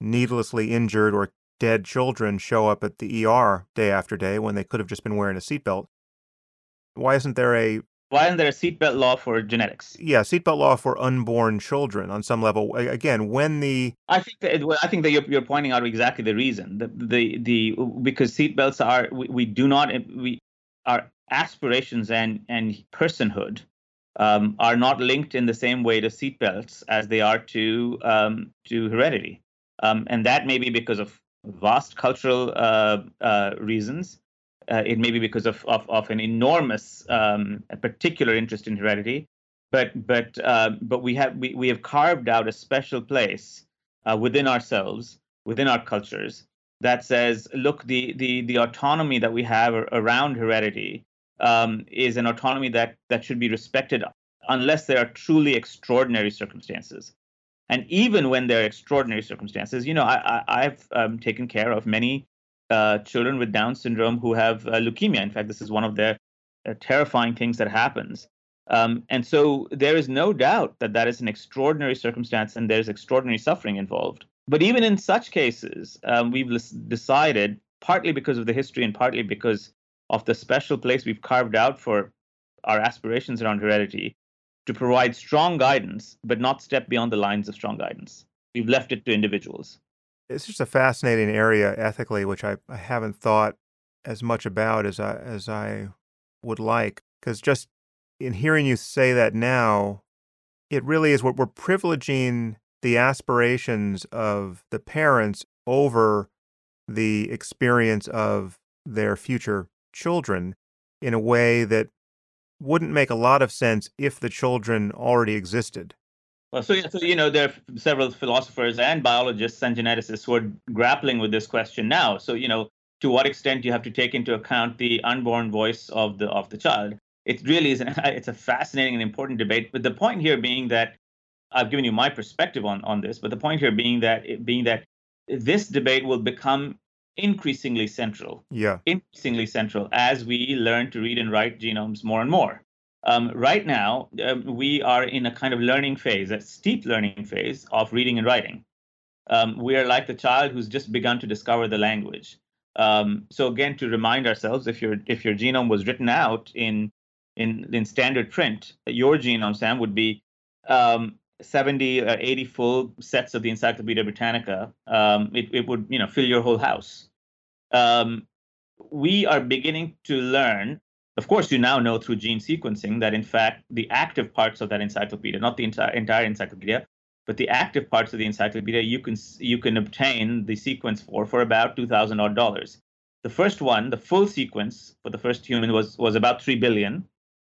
needlessly injured or dead children show up at the ER day after day when they could have just been wearing a seatbelt. Why isn't there a why isn't there a seatbelt law for genetics? Yeah, seatbelt law for unborn children on some level. Again, when the I think that I think that you're, you're pointing out exactly the reason. The the, the because seatbelts are we, we do not we our aspirations and and personhood um, are not linked in the same way to seatbelts as they are to um, to heredity, um, and that may be because of vast cultural uh, uh, reasons. Uh, it may be because of, of, of an enormous um, particular interest in heredity, but but uh, but we have we, we have carved out a special place uh, within ourselves, within our cultures, that says, look, the the the autonomy that we have around heredity um, is an autonomy that that should be respected unless there are truly extraordinary circumstances. And even when there are extraordinary circumstances, you know, I, I, have um, taken care of many uh, children with Down syndrome who have uh, leukemia. In fact, this is one of the uh, terrifying things that happens. Um, and so there is no doubt that that is an extraordinary circumstance and there's extraordinary suffering involved. But even in such cases, um, we've decided, partly because of the history and partly because of the special place we've carved out for our aspirations around heredity, to provide strong guidance, but not step beyond the lines of strong guidance. We've left it to individuals it's just a fascinating area ethically, which I, I haven't thought as much about as I as I would like. Because just in hearing you say that now, it really is what we're privileging the aspirations of the parents over the experience of their future children in a way that wouldn't make a lot of sense if the children already existed. Well, so, so you know, there are several philosophers and biologists and geneticists who are grappling with this question now. So, you know, to what extent you have to take into account the unborn voice of the of the child? It really is an it's a fascinating and important debate. But the point here being that I've given you my perspective on on this, but the point here being that being that this debate will become increasingly central. Yeah. Increasingly central as we learn to read and write genomes more and more. Um, right now, um, we are in a kind of learning phase, a steep learning phase of reading and writing. Um, we are like the child who's just begun to discover the language. Um, so again, to remind ourselves, if your if your genome was written out in in in standard print, your genome, Sam, would be um, 70 or 80 full sets of the Encyclopedia Britannica. Um, it, it would you know fill your whole house. we are beginning to learn of course, you now know through gene sequencing that in fact the active parts of that encyclopedia, not the entire entire encyclopedia, but the active parts of the encyclopedia, you can you can obtain the sequence for for about two thousand odd dollars. The first one, the full sequence for the first human was was about three billion.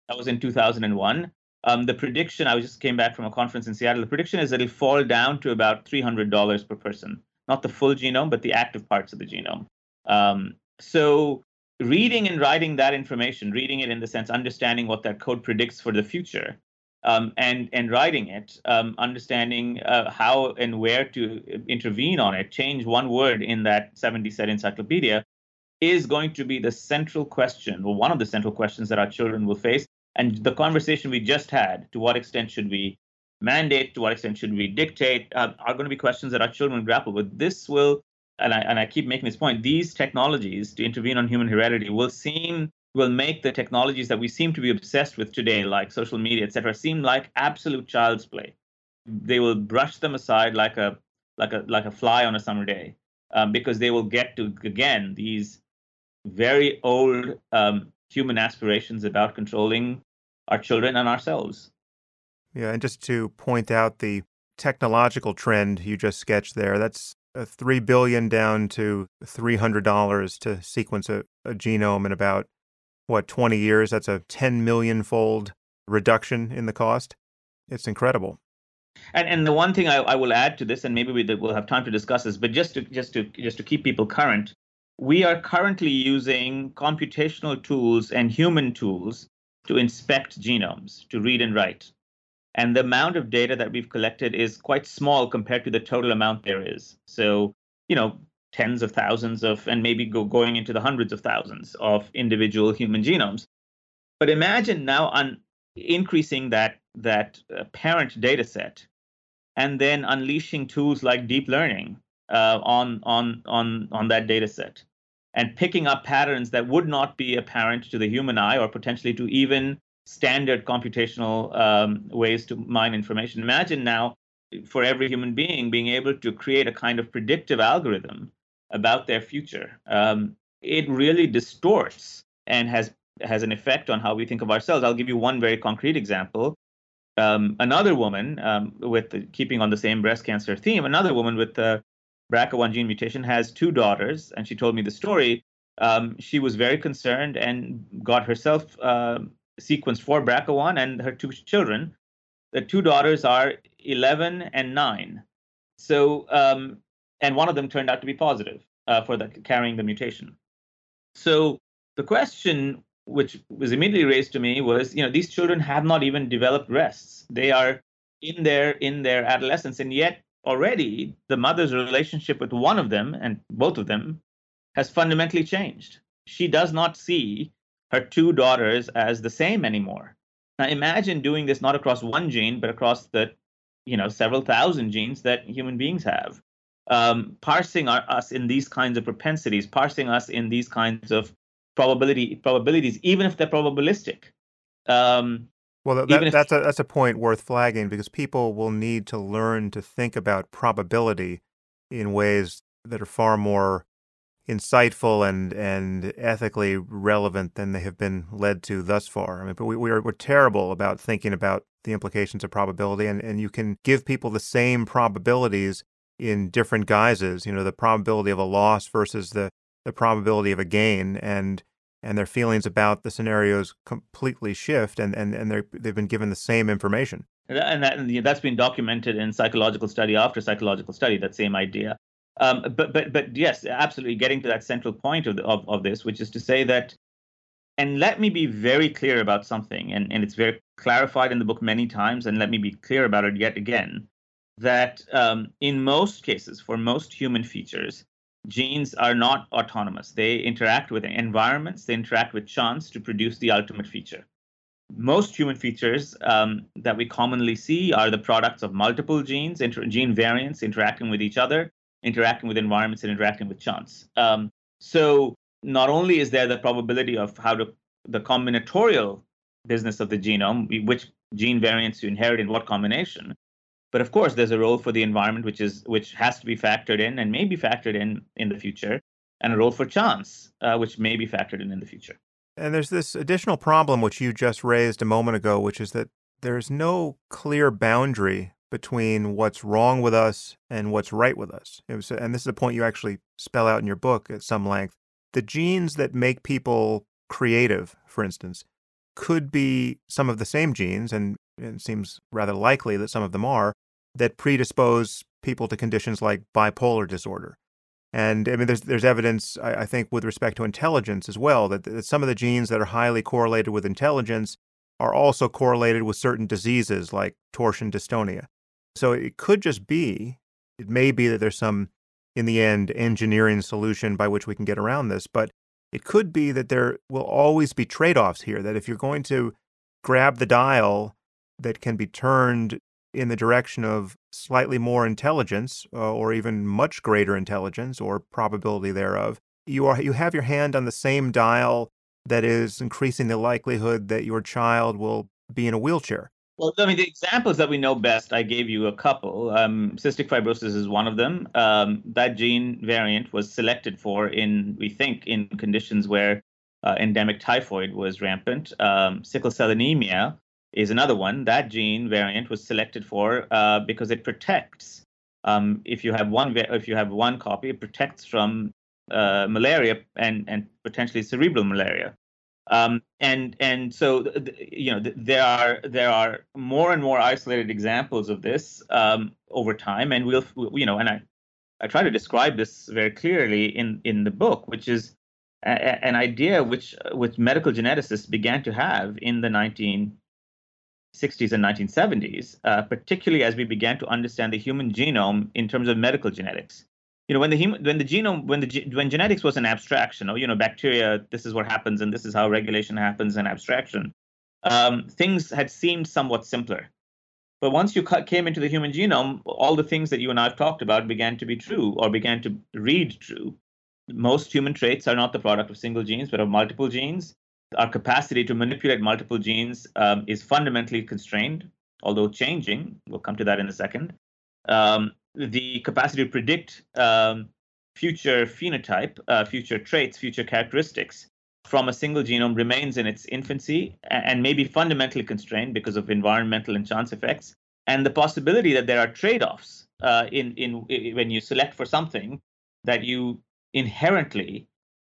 That was in two thousand and one. Um, the prediction, I just came back from a conference in Seattle. The prediction is that it'll fall down to about three hundred dollars per person, not the full genome, but the active parts of the genome. Um, so reading and writing that information, reading it in the sense understanding what that code predicts for the future, um, and and writing it, um, understanding uh, how and where to intervene on it, change one word in that 70 set encyclopedia, is going to be the central question, or one of the central questions that our children will face. And the conversation we just had: to what extent should we mandate? To what extent should we dictate? Uh, are going to be questions that our children grapple with. This will and I, and I keep making this point, these technologies to intervene on human heredity will seem will make the technologies that we seem to be obsessed with today, like social media, etc., seem like absolute child's play. They will brush them aside like a like a like a fly on a summer day, um, because they will get to again these very old um, human aspirations about controlling our children and ourselves. Yeah, and just to point out the technological trend you just sketched there, that's Uh, three billion down to three hundred dollars to sequence a, a genome, in about what, 20 years, that's a 10 million fold reduction in the cost. It's incredible. And and the one thing I, I will add to this, and maybe we will have time to discuss this, but just to just to just to keep people current, we are currently using computational tools and human tools to inspect genomes, to read and write. And the amount of data that we've collected is quite small compared to the total amount there is. So, you know, tens of thousands of, and maybe go, going into the hundreds of thousands of individual human genomes. But imagine now on increasing that that parent data set and then unleashing tools like deep learning uh, on on on on that data set and picking up patterns that would not be apparent to the human eye or potentially to even standard computational um, ways to mine information. Imagine now for every human being being able to create a kind of predictive algorithm about their future. Um, it really distorts and has has an effect on how we think of ourselves. I'll give you one very concrete example. Um, another woman um, with keeping on the same breast cancer theme, another woman with the BRCA1 gene mutation has two daughters, and she told me the story. Um, she was very concerned and got herself uh, sequenced for BRCA1 and her two children. The two daughters are 11 and 9. So, um, and one of them turned out to be positive uh, for the carrying the mutation. So the question which was immediately raised to me was, you know, these children have not even developed breasts. They are in their in their adolescence, and yet already the mother's relationship with one of them and both of them has fundamentally changed. She does not see her two daughters as the same anymore. Now imagine doing this not across one gene, but across the, you know, several thousand genes that human beings have. Um, parsing our, us in these kinds of propensities, parsing us in these kinds of probability probabilities, even if they're probabilistic. Um, well, that, that's a that's a point worth flagging because people will need to learn to think about probability in ways that are far more insightful and and ethically relevant than they have been led to thus far. I mean, but we, we are we're terrible about thinking about the implications of probability, and, and you can give people the same probabilities in different guises. You know, the probability of a loss versus the the probability of a gain and and their feelings about the scenarios completely shift and and, and they they've been given the same information and, that, and that's been documented in psychological study after psychological study that same idea um, but but but yes absolutely getting to that central point of, the, of of this which is to say that and let me be very clear about something and, and it's very clarified in the book many times and let me be clear about it yet again that um, in most cases for most human features genes are not autonomous. They interact with environments, they interact with chance to produce the ultimate feature. Most human features um, that we commonly see are the products of multiple genes, inter- gene variants interacting with each other, interacting with environments, and interacting with chance. Um, so not only is there the probability of how to the combinatorial business of the genome, which gene variants you inherit in what combination, but of course, there's a role for the environment, which is which has to be factored in and may be factored in in the future, and a role for chance, uh, which may be factored in in the future. And there's this additional problem which you just raised a moment ago, which is that there's no clear boundary between what's wrong with us and what's right with us. Was, and this is a point you actually spell out in your book at some length. The genes that make people creative, for instance, could be some of the same genes, and it seems rather likely that some of them are, that predispose people to conditions like bipolar disorder. And I mean, there's there's evidence, I, I think, with respect to intelligence as well, that, that some of the genes that are highly correlated with intelligence are also correlated with certain diseases like torsion dystonia. So it could just be, it may be that there's some, in the end, engineering solution by which we can get around this, but it could be that there will always be trade offs here. That if you're going to grab the dial that can be turned in the direction of slightly more intelligence uh, or even much greater intelligence or probability thereof you are you have your hand on the same dial that is increasing the likelihood that your child will be in a wheelchair well i mean the examples that we know best i gave you a couple um, cystic fibrosis is one of them um, that gene variant was selected for in we think in conditions where uh, endemic typhoid was rampant um, sickle cell anemia is another one. That gene variant was selected for uh, because it protects. Um, if you have one, if you have one copy, it protects from uh, malaria and and potentially cerebral malaria. Um, and and so you know there are there are more and more isolated examples of this um, over time, and we'll you know and I I try to describe this very clearly in in the book, which is a, an idea which which medical geneticists began to have in the 1960s and 1970s, uh, particularly as we began to understand the human genome in terms of medical genetics you know when the human when the genome when the when genetics was an abstraction or you know bacteria this is what happens and this is how regulation happens in abstraction um, things had seemed somewhat simpler. But once you came into the human genome all the things that you and i've talked about began to be true or began to read true. Most human traits are not the product of single genes but of multiple genes. Our capacity to manipulate multiple genes um, is fundamentally constrained although changing. We'll come to that in a second. Um, the capacity to predict um, future phenotype, uh, future traits, future characteristics from a single genome remains in its infancy and may be fundamentally constrained because of environmental and chance effects. And the possibility that there are trade-offs uh, in, in, in when you select for something that you inherently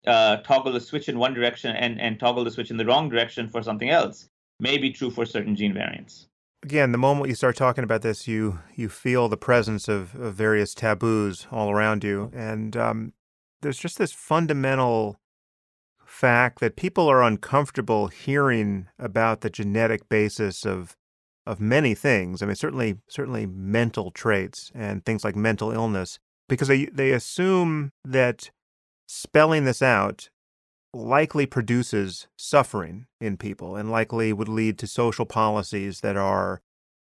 uh, toggle the switch in one direction and, and toggle the switch in the wrong direction for something else may be true for certain gene variants again, the moment you start talking about this, you you feel the presence of, of various taboos all around you, and um, there's just this fundamental fact that people are uncomfortable hearing about the genetic basis of of many things. I mean, certainly certainly mental traits and things like mental illness, because they they assume that spelling this out likely produces suffering in people and likely would lead to social policies that are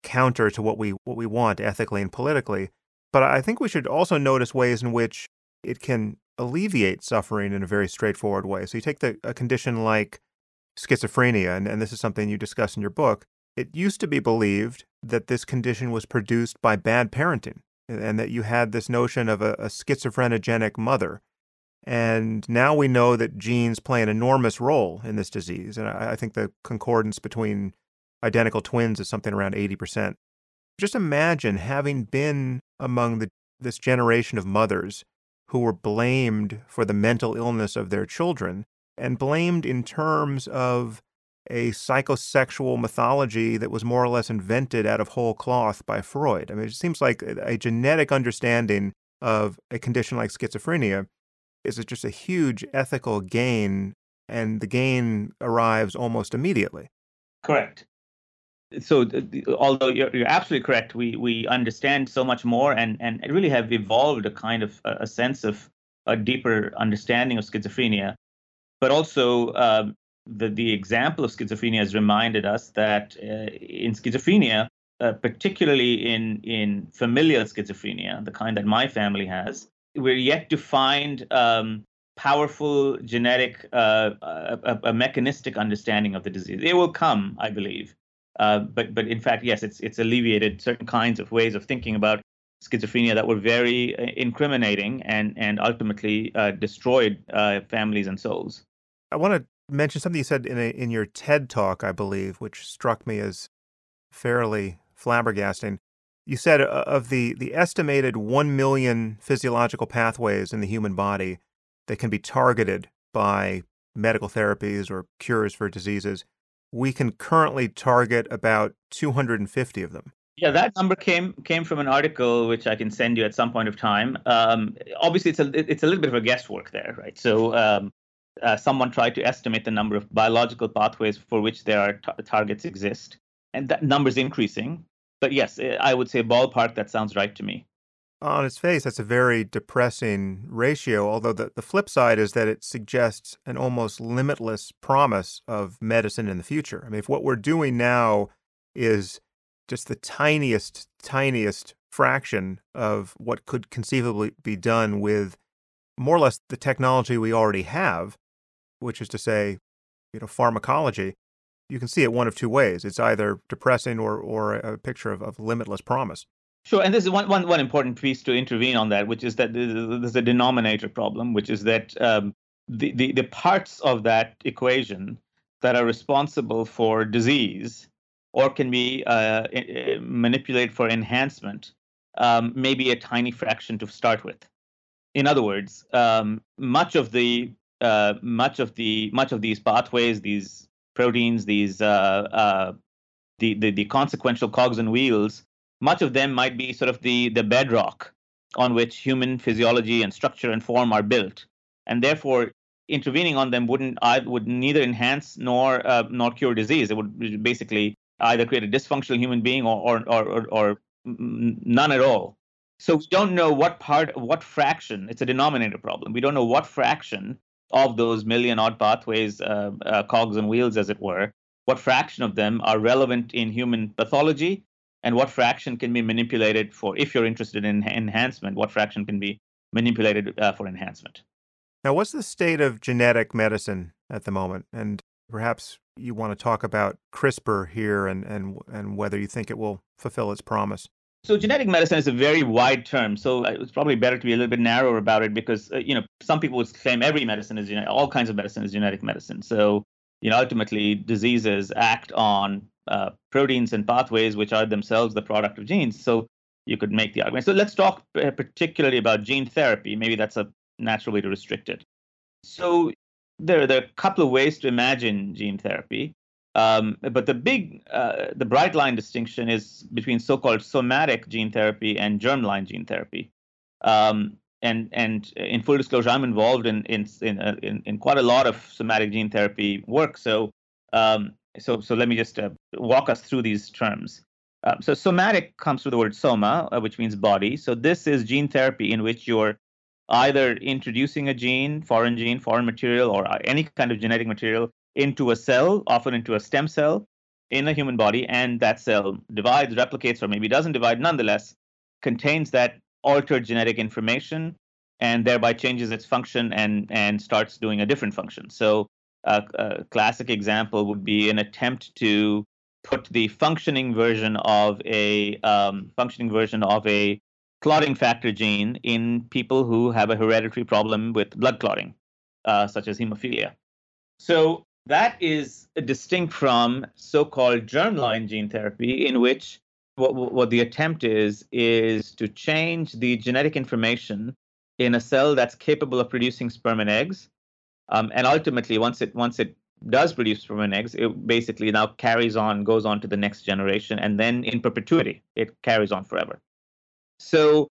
counter to what we what we want ethically and politically. But I think we should also notice ways in which it can alleviate suffering in a very straightforward way. So you take the, a condition like schizophrenia, and, and this is something you discuss in your book. It used to be believed that this condition was produced by bad parenting, and that you had this notion of a, a schizophrenogenic mother and now we know that genes play an enormous role in this disease. And I, I think the concordance between identical twins is something around 80%. Just imagine having been among the, this generation of mothers who were blamed for the mental illness of their children and blamed in terms of a psychosexual mythology that was more or less invented out of whole cloth by Freud. I mean, it seems like a genetic understanding of a condition like schizophrenia is it just a huge ethical gain, and the gain arrives almost immediately. Correct. So, although you're, you're absolutely correct, we we understand so much more, and and really have evolved a kind of a sense of a deeper understanding of schizophrenia, but also um, the the example of schizophrenia has reminded us that uh, in schizophrenia, uh, particularly in in familial schizophrenia, the kind that my family has, we're yet to find um, powerful genetic, uh, a, a, mechanistic understanding of the disease. It will come, I believe. Uh, but but in fact, yes, it's it's alleviated certain kinds of ways of thinking about schizophrenia that were very uh, incriminating and and ultimately uh, destroyed uh, families and souls. I want to mention something you said in a, in your TED talk, I believe, which struck me as fairly flabbergasting. You said uh, of the, the estimated 1 million physiological pathways in the human body that can be targeted by medical therapies or cures for diseases, we can currently target about 250 of them. Yeah, that number came came from an article which I can send you at some point of time. Um, obviously, it's a it's a little bit of a guesswork there, right? So um, uh, someone tried to estimate the number of biological pathways for which there are t- targets exist, and that number is increasing but yes, eh, I would say ballpark. That sounds right to me. On its face, that's a very depressing ratio. Although the, the flip side is that it suggests an almost limitless promise of medicine in the future. I mean, if what we're doing now is just the tiniest, tiniest fraction of what could conceivably be done with more or less the technology we already have, which is to say, you know, pharmacology, you can see it one of two ways. It's either depressing or, or a picture of, of limitless promise. Sure, and this is one, one, one important piece to intervene on that, which is that there's a denominator problem, which is that um, the, the, the parts of that equation that are responsible for disease or can be uh, manipulated for enhancement um, may be a tiny fraction to start with. In other words, um, much of the uh, much of the much of these pathways, these proteins, these uh, uh, the, the the consequential cogs and wheels, much of them might be sort of the the bedrock on which human physiology and structure and form are built, and therefore intervening on them wouldn't I would neither enhance nor uh, nor cure disease. It would basically either create a dysfunctional human being or or or, or none at all. So we don't know what part, what fraction. It's a denominator problem. We don't know what fraction of those million odd pathways, uh, uh, cogs and wheels, as it were, what fraction of them are relevant in human pathology, and what fraction can be manipulated for. If you're interested in enhancement, what fraction can be manipulated uh, for enhancement. Now, what's the state of genetic medicine at the moment? And perhaps you want to talk about CRISPR here and, and, and whether you think it will fulfill its promise. So genetic medicine is a very wide term. So uh, it's probably better to be a little bit narrower about it because uh, you know some people would claim every medicine is genetic, all kinds of medicine is genetic medicine. So you know ultimately diseases act on uh, proteins and pathways which are themselves the product of genes. So you could make the argument. So let's talk particularly about gene therapy. Maybe that's a natural way to restrict it. So there, there are a couple of ways to imagine gene therapy. Um, but the big, uh, the bright line distinction is between so-called somatic gene therapy and germline gene therapy. Um, and and in full disclosure, I'm involved in in in, uh, in, in quite a lot of somatic gene therapy work. So um, so so let me just uh, walk us through these terms. Um, so somatic comes from the word soma, uh, which means body. So this is gene therapy in which you're either introducing a gene, foreign gene, foreign material, or uh, any kind of genetic material into a cell, often into a stem cell in a human body, and that cell divides, replicates, or maybe doesn't divide, nonetheless, contains that altered genetic information and thereby changes its function and, and starts doing a different function. So, a classic example would be an attempt to put the functioning version of a um, functioning version of a clotting factor gene in people who have a hereditary problem with blood clotting, uh, such as hemophilia. So that is distinct from so-called germline gene therapy, in which what, what the attempt is is to change the genetic information in a cell that's capable of producing sperm and eggs, um, and ultimately, once it once it does produce sperm and eggs, it basically now carries on, goes on to the next generation, and then in perpetuity, it carries on forever. So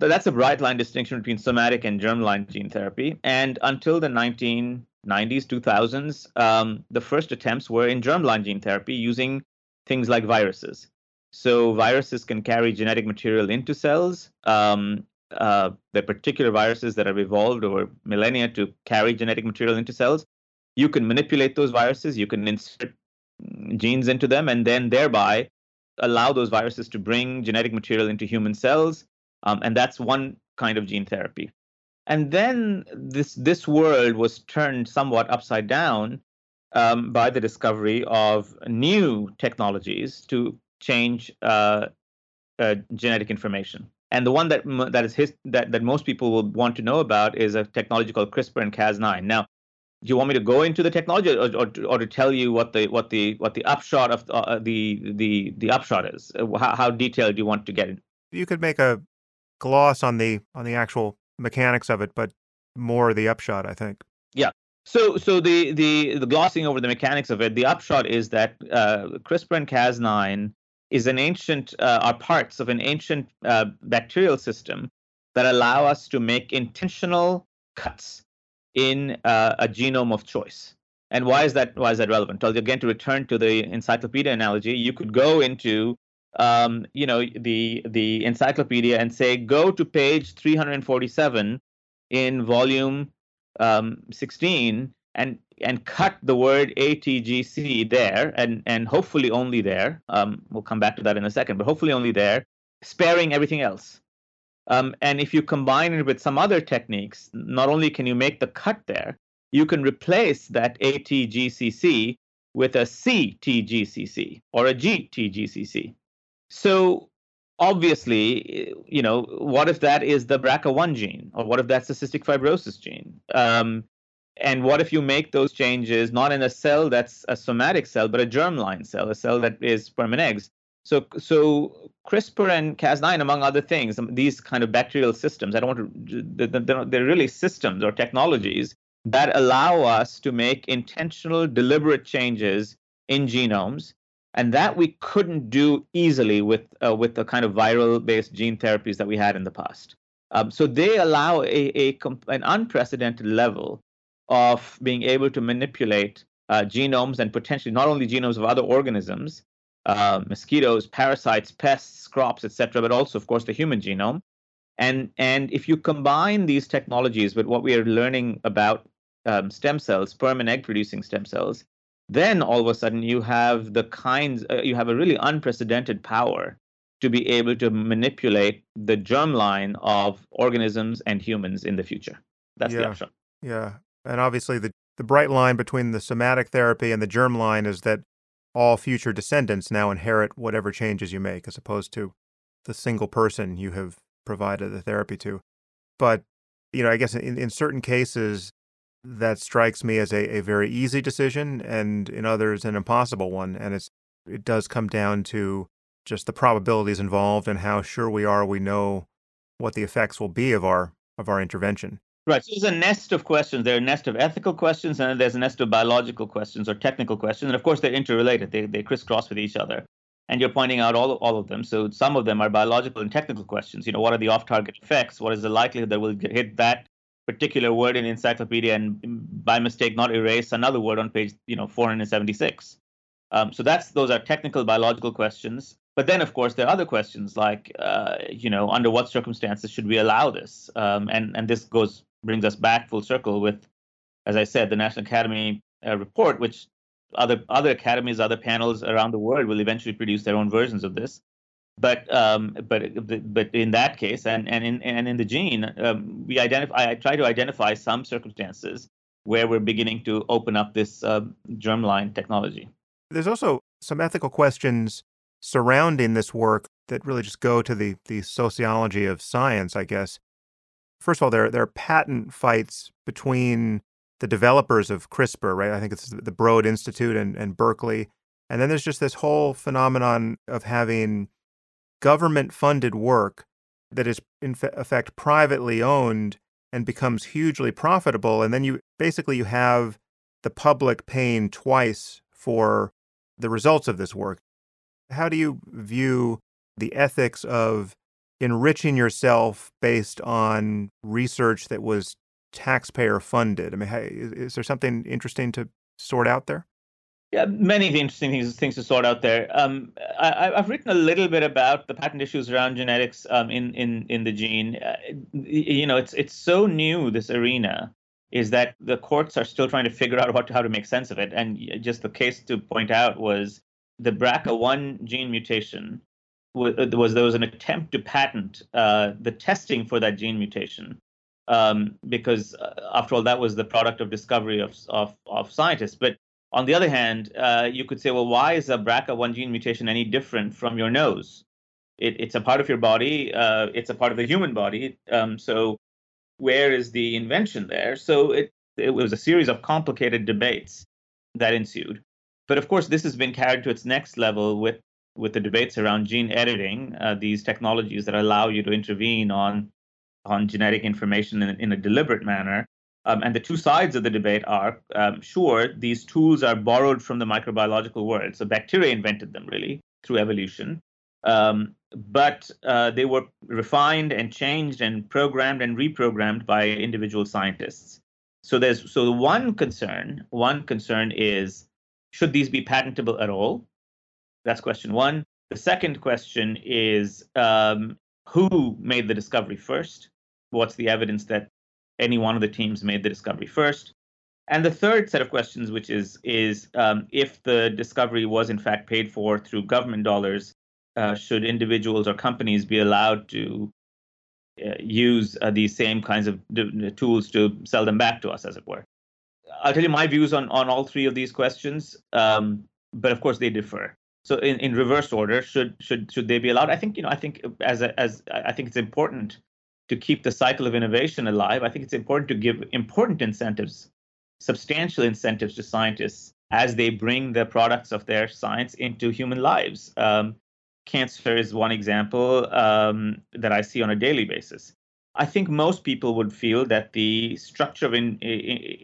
that's a bright line distinction between somatic and germline gene therapy. And until the 1990s, 2000s, um, the first attempts were in germline gene therapy using things like viruses. So viruses can carry genetic material into cells. Um, uh, the particular viruses that have evolved over millennia to carry genetic material into cells. You can manipulate those viruses. You can insert genes into them, and then thereby allow those viruses to bring genetic material into human cells. Um, and that's one kind of gene therapy. And then this this world was turned somewhat upside down um, by the discovery of new technologies to change uh, uh, genetic information. And the one that that is his, that that most people will want to know about is a technology called CRISPR and Cas9. Now, do you want me to go into the technology or, or, or to tell you what the what the what the upshot of the uh, the, the the upshot is uh, how, how detailed do you want to get you could make a gloss on the on the actual mechanics of it but more the upshot i think yeah so so the the the glossing over the mechanics of it the upshot is that uh, crispr and cas9 is an ancient uh, are parts of an ancient uh, bacterial system that allow us to make intentional cuts in uh, a genome of choice. And why is that? Why is that relevant? Well, again, to return to the encyclopedia analogy, you could go into um, you know the the encyclopedia and say go to page 347 in volume um, 16 and and cut the word ATGC there and and hopefully only there. Um, we'll come back to that in a second, but hopefully only there, sparing everything else. Um, and if you combine it with some other techniques, not only can you make the cut there, you can replace that ATGCC with a CTGCC or a GTGCC. So obviously, you know, what if that is the BRCA1 gene, or what if that's the cystic fibrosis gene? Um, and what if you make those changes not in a cell that's a somatic cell, but a germline cell, a cell that is sperm and eggs? So, so CRISPR and Cas9, among other things, these kind of bacterial systems, I don't want to, they're, they're really systems or technologies that allow us to make intentional, deliberate changes in genomes, and that we couldn't do easily with uh, with the kind of viral-based gene therapies that we had in the past. Um, so they allow a, a an unprecedented level of being able to manipulate uh, genomes and potentially not only genomes of other organisms, uh, mosquitoes, parasites, pests, crops, etc., but also, of course, the human genome. And and if you combine these technologies with what we are learning about um, stem cells, sperm and egg producing stem cells, then all of a sudden you have the kinds, uh, you have a really unprecedented power to be able to manipulate the germline of organisms and humans in the future. That's yeah. the upshot. Yeah. And obviously, the, the bright line between the somatic therapy and the germline is that all future descendants now inherit whatever changes you make, as opposed to the single person you have provided the therapy to. But, you know, I guess in, in certain cases, that strikes me as a, a very easy decision and in others an impossible one and it's it does come down to just the probabilities involved and how sure we are we know what the effects will be of our of our intervention. Right so there's a nest of questions. There are a nest of ethical questions and there's a nest of biological questions or technical questions and of course they're interrelated. They, they crisscross with each other. And you're pointing out all, all of them. So some of them are biological and technical questions. You know what are the off target effects? What is the likelihood that we'll hit that particular word in encyclopedia and by mistake not erase another word on page you know 476 um, so that's those are technical biological questions. But then of course there are other questions like uh, you know under what circumstances should we allow this? Um, and and this goes brings us back full circle with as i said the national academy uh, report which other other academies other panels around the world will eventually produce their own versions of this but um, but but in that case, and and in and in the gene, um, we identify. I try to identify some circumstances where we're beginning to open up this uh, germline technology. There's also some ethical questions surrounding this work that really just go to the the sociology of science, I guess. First of all, there there are patent fights between the developers of CRISPR, right? I think it's the Broad Institute and, and Berkeley. And then there's just this whole phenomenon of having government funded work that is in effect privately owned and becomes hugely profitable and then you basically you have the public paying twice for the results of this work. How do you view the ethics of enriching yourself based on research that was taxpayer funded i mean is there something interesting to sort out there yeah, many interesting things things to sort out there. Um, I, have written a little bit about the patent issues around genetics um, in in in the gene. Uh, you know, it's it's so new this arena is that the courts are still trying to figure out what how to make sense of it. And just the case to point out was the BRCA1 gene mutation was, was there was an attempt to patent uh, the testing for that gene mutation um, because uh, after all that was the product of discovery of of, of scientists, but on the other hand, uh, you could say, well, why is a BRCA1 gene mutation any different from your nose? It, it's a part of your body. Uh, it's a part of the human body. Um, so where is the invention there? So it, it was a series of complicated debates that ensued. But of course, this has been carried to its next level with with the debates around gene editing, uh, these technologies that allow you to intervene on on genetic information in, in a deliberate manner um, and the two sides of the debate are um, sure, these tools are borrowed from the microbiological world. So bacteria invented them really through evolution. Um, but uh, they were refined and changed and programmed and reprogrammed by individual scientists. So there's so one concern, one concern is should these be patentable at all? That's question one. The second question is um, who made the discovery first? What's the evidence that any one of the teams made the discovery first. And the third set of questions, which is is um, if the discovery was in fact paid for through government dollars, uh, should individuals or companies be allowed to uh, use uh, these same kinds of d- tools to sell them back to us, as it were? I'll tell you my views on on all three of these questions, um, but of course they differ. So in, in reverse order, should should should they be allowed? I think you know I think as a, as I think it's important to keep the cycle of innovation alive, I think it's important to give important incentives, substantial incentives to scientists as they bring the products of their science into human lives. Um, cancer is one example um, that I see on a daily basis. I think most people would feel that the structure of, in,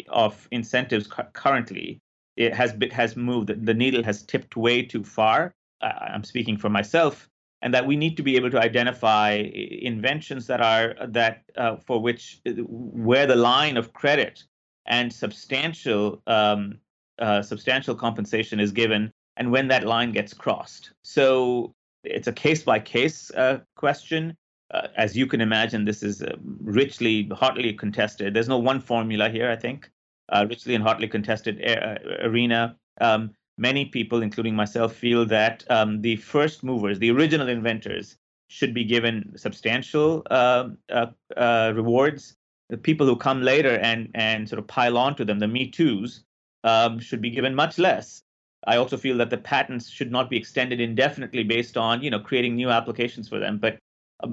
of incentives currently it has has moved. The needle has tipped way too far. I'm speaking for myself, and that we need to be able to identify inventions that are that uh, for which uh, where the line of credit and substantial um, uh, substantial compensation is given, and when that line gets crossed. So it's a case by case question. Uh, as you can imagine, this is uh, richly, hotly contested. There's no one formula here, I think uh, richly and hotly contested a- arena. Um, many people, including myself, feel that um, the first movers, the original inventors, should be given substantial uh, uh, uh, rewards. The people who come later and and sort of pile on to them, the Me Too's, um, should be given much less. I also feel that the patents should not be extended indefinitely based on you know creating new applications for them, but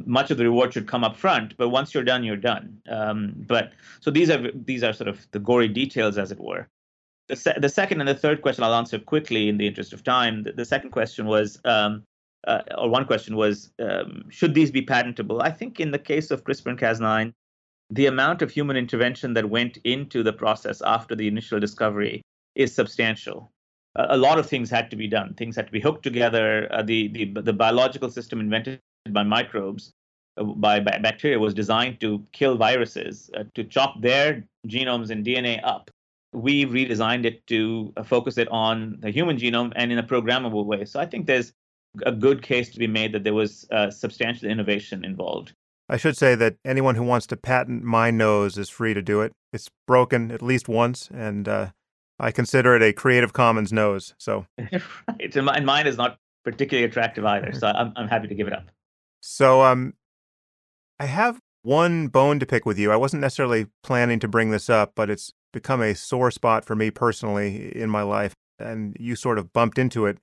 much of the reward should come up front but once you're done you're done um, but so these are these are sort of the gory details as it were the, se- the second and the third question i'll answer quickly in the interest of time the, the second question was um, uh, or one question was um, should these be patentable i think in the case of crispr and cas9 the amount of human intervention that went into the process after the initial discovery is substantial a lot of things had to be done. Things had to be hooked together. Uh, the, the the biological system invented by microbes, uh, by, by, bacteria, was designed to kill viruses, uh, to chop their genomes and DNA up. We redesigned it to uh, focus it on the human genome and in a programmable way. So I think there's a good case to be made that there was uh, substantial innovation involved. I should say that anyone who wants to patent my nose is free to do it. It's broken at least once, and uh, I consider it a Creative Commons nose. So right, and mine is not particularly attractive either. So I'm I'm happy to give it up. So um, I have one bone to pick with you. I wasn't necessarily planning to bring this up, but it's become a sore spot for me personally in my life, and you sort of bumped into it.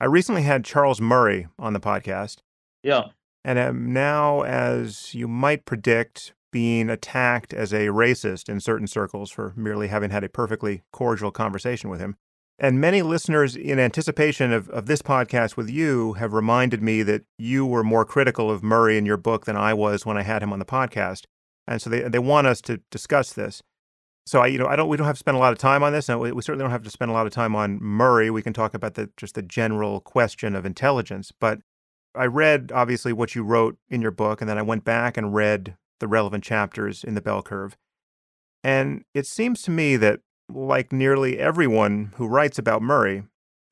I recently had Charles Murray on the podcast. Yeah. And am now, as you might predict, being attacked as a racist in certain circles for merely having had a perfectly cordial conversation with him. And many listeners, in anticipation of, of this podcast with you, have reminded me that you were more critical of Murray in your book than I was when I had him on the podcast. And so they, they want us to discuss this. So I, you know, I don't. We don't have to spend a lot of time on this, and we, we certainly don't have to spend a lot of time on Murray. We can talk about the just the general question of intelligence. But I read obviously what you wrote in your book, and then I went back and read the relevant chapters in the bell curve. And it seems to me that like nearly everyone who writes about Murray,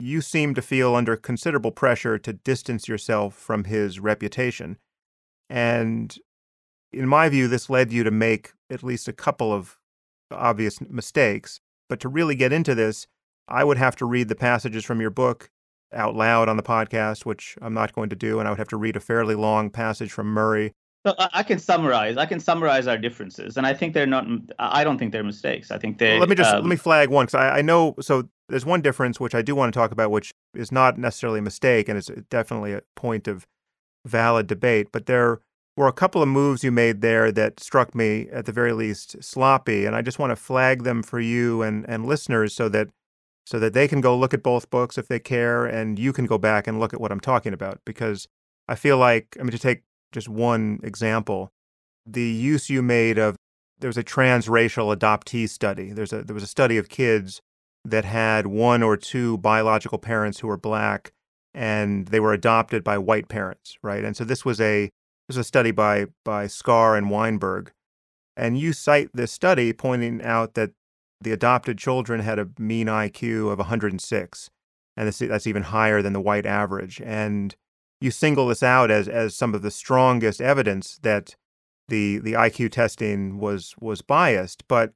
you seem to feel under considerable pressure to distance yourself from his reputation. And in my view, this led you to make at least a couple of obvious mistakes. But to really get into this, I would have to read the passages from your book out loud on the podcast, which I'm not going to do. And I would have to read a fairly long passage from Murray so I can summarize. I can summarize our differences, and I think they're not. I don't think they're mistakes. I think they. Well, let me just um, let me flag one because I, I know. So there's one difference which I do want to talk about, which is not necessarily a mistake, and it's definitely a point of valid debate. But there were a couple of moves you made there that struck me, at the very least, sloppy, and I just want to flag them for you and and listeners so that so that they can go look at both books if they care, and you can go back and look at what I'm talking about because I feel like I mean to take just one example, the use you made of there was a transracial adoptee study. There's a there was a study of kids that had one or two biological parents who were black and they were adopted by white parents, right? And so this was a was a study by by Scarr and Weinberg. And you cite this study pointing out that the adopted children had a mean IQ of 106, and this, that's even higher than the white average. And you single this out as as some of the strongest evidence that the the IQ testing was was biased. But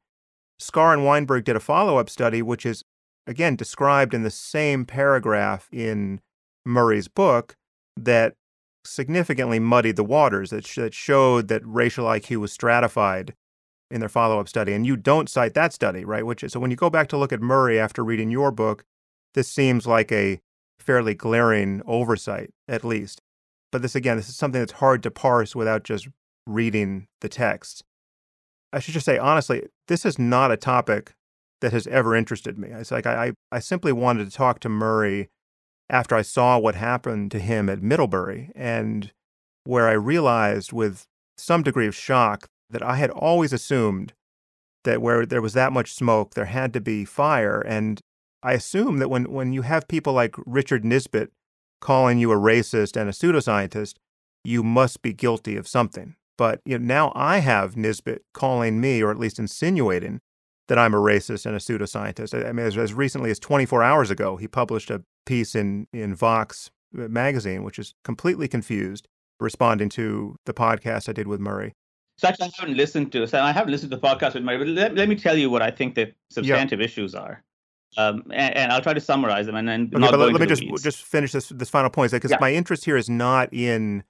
Scarr and Weinberg did a follow up study, which is again described in the same paragraph in Murray's book, that significantly muddied the waters. That, sh- that showed that racial IQ was stratified in their follow up study. And you don't cite that study, right? Which is, so when you go back to look at Murray after reading your book, this seems like a fairly glaring oversight, at least. But this, again, this is something that's hard to parse without just reading the text. I should just say, honestly, this is not a topic that has ever interested me. It's like I, I simply wanted to talk to Murray after I saw what happened to him at Middlebury and where I realized with some degree of shock that I had always assumed that where there was that much smoke, there had to be fire. And I assume that when, when you have people like Richard Nisbett calling you a racist and a pseudoscientist, you must be guilty of something. But you know, now I have Nisbett calling me, or at least insinuating, that I'm a racist and a pseudoscientist. I mean, as, as recently as 24 hours ago, he published a piece in, in Vox magazine, which is completely confused, responding to the podcast I did with Murray. So actually, I haven't listened to. So I haven't listened to the podcast with Murray, but let, let me tell you what I think the substantive yeah. issues are. Um, and, and, I'll try to summarize them, and then okay, but let, let me just weeds. just finish this this final point, because yeah. my interest here is not in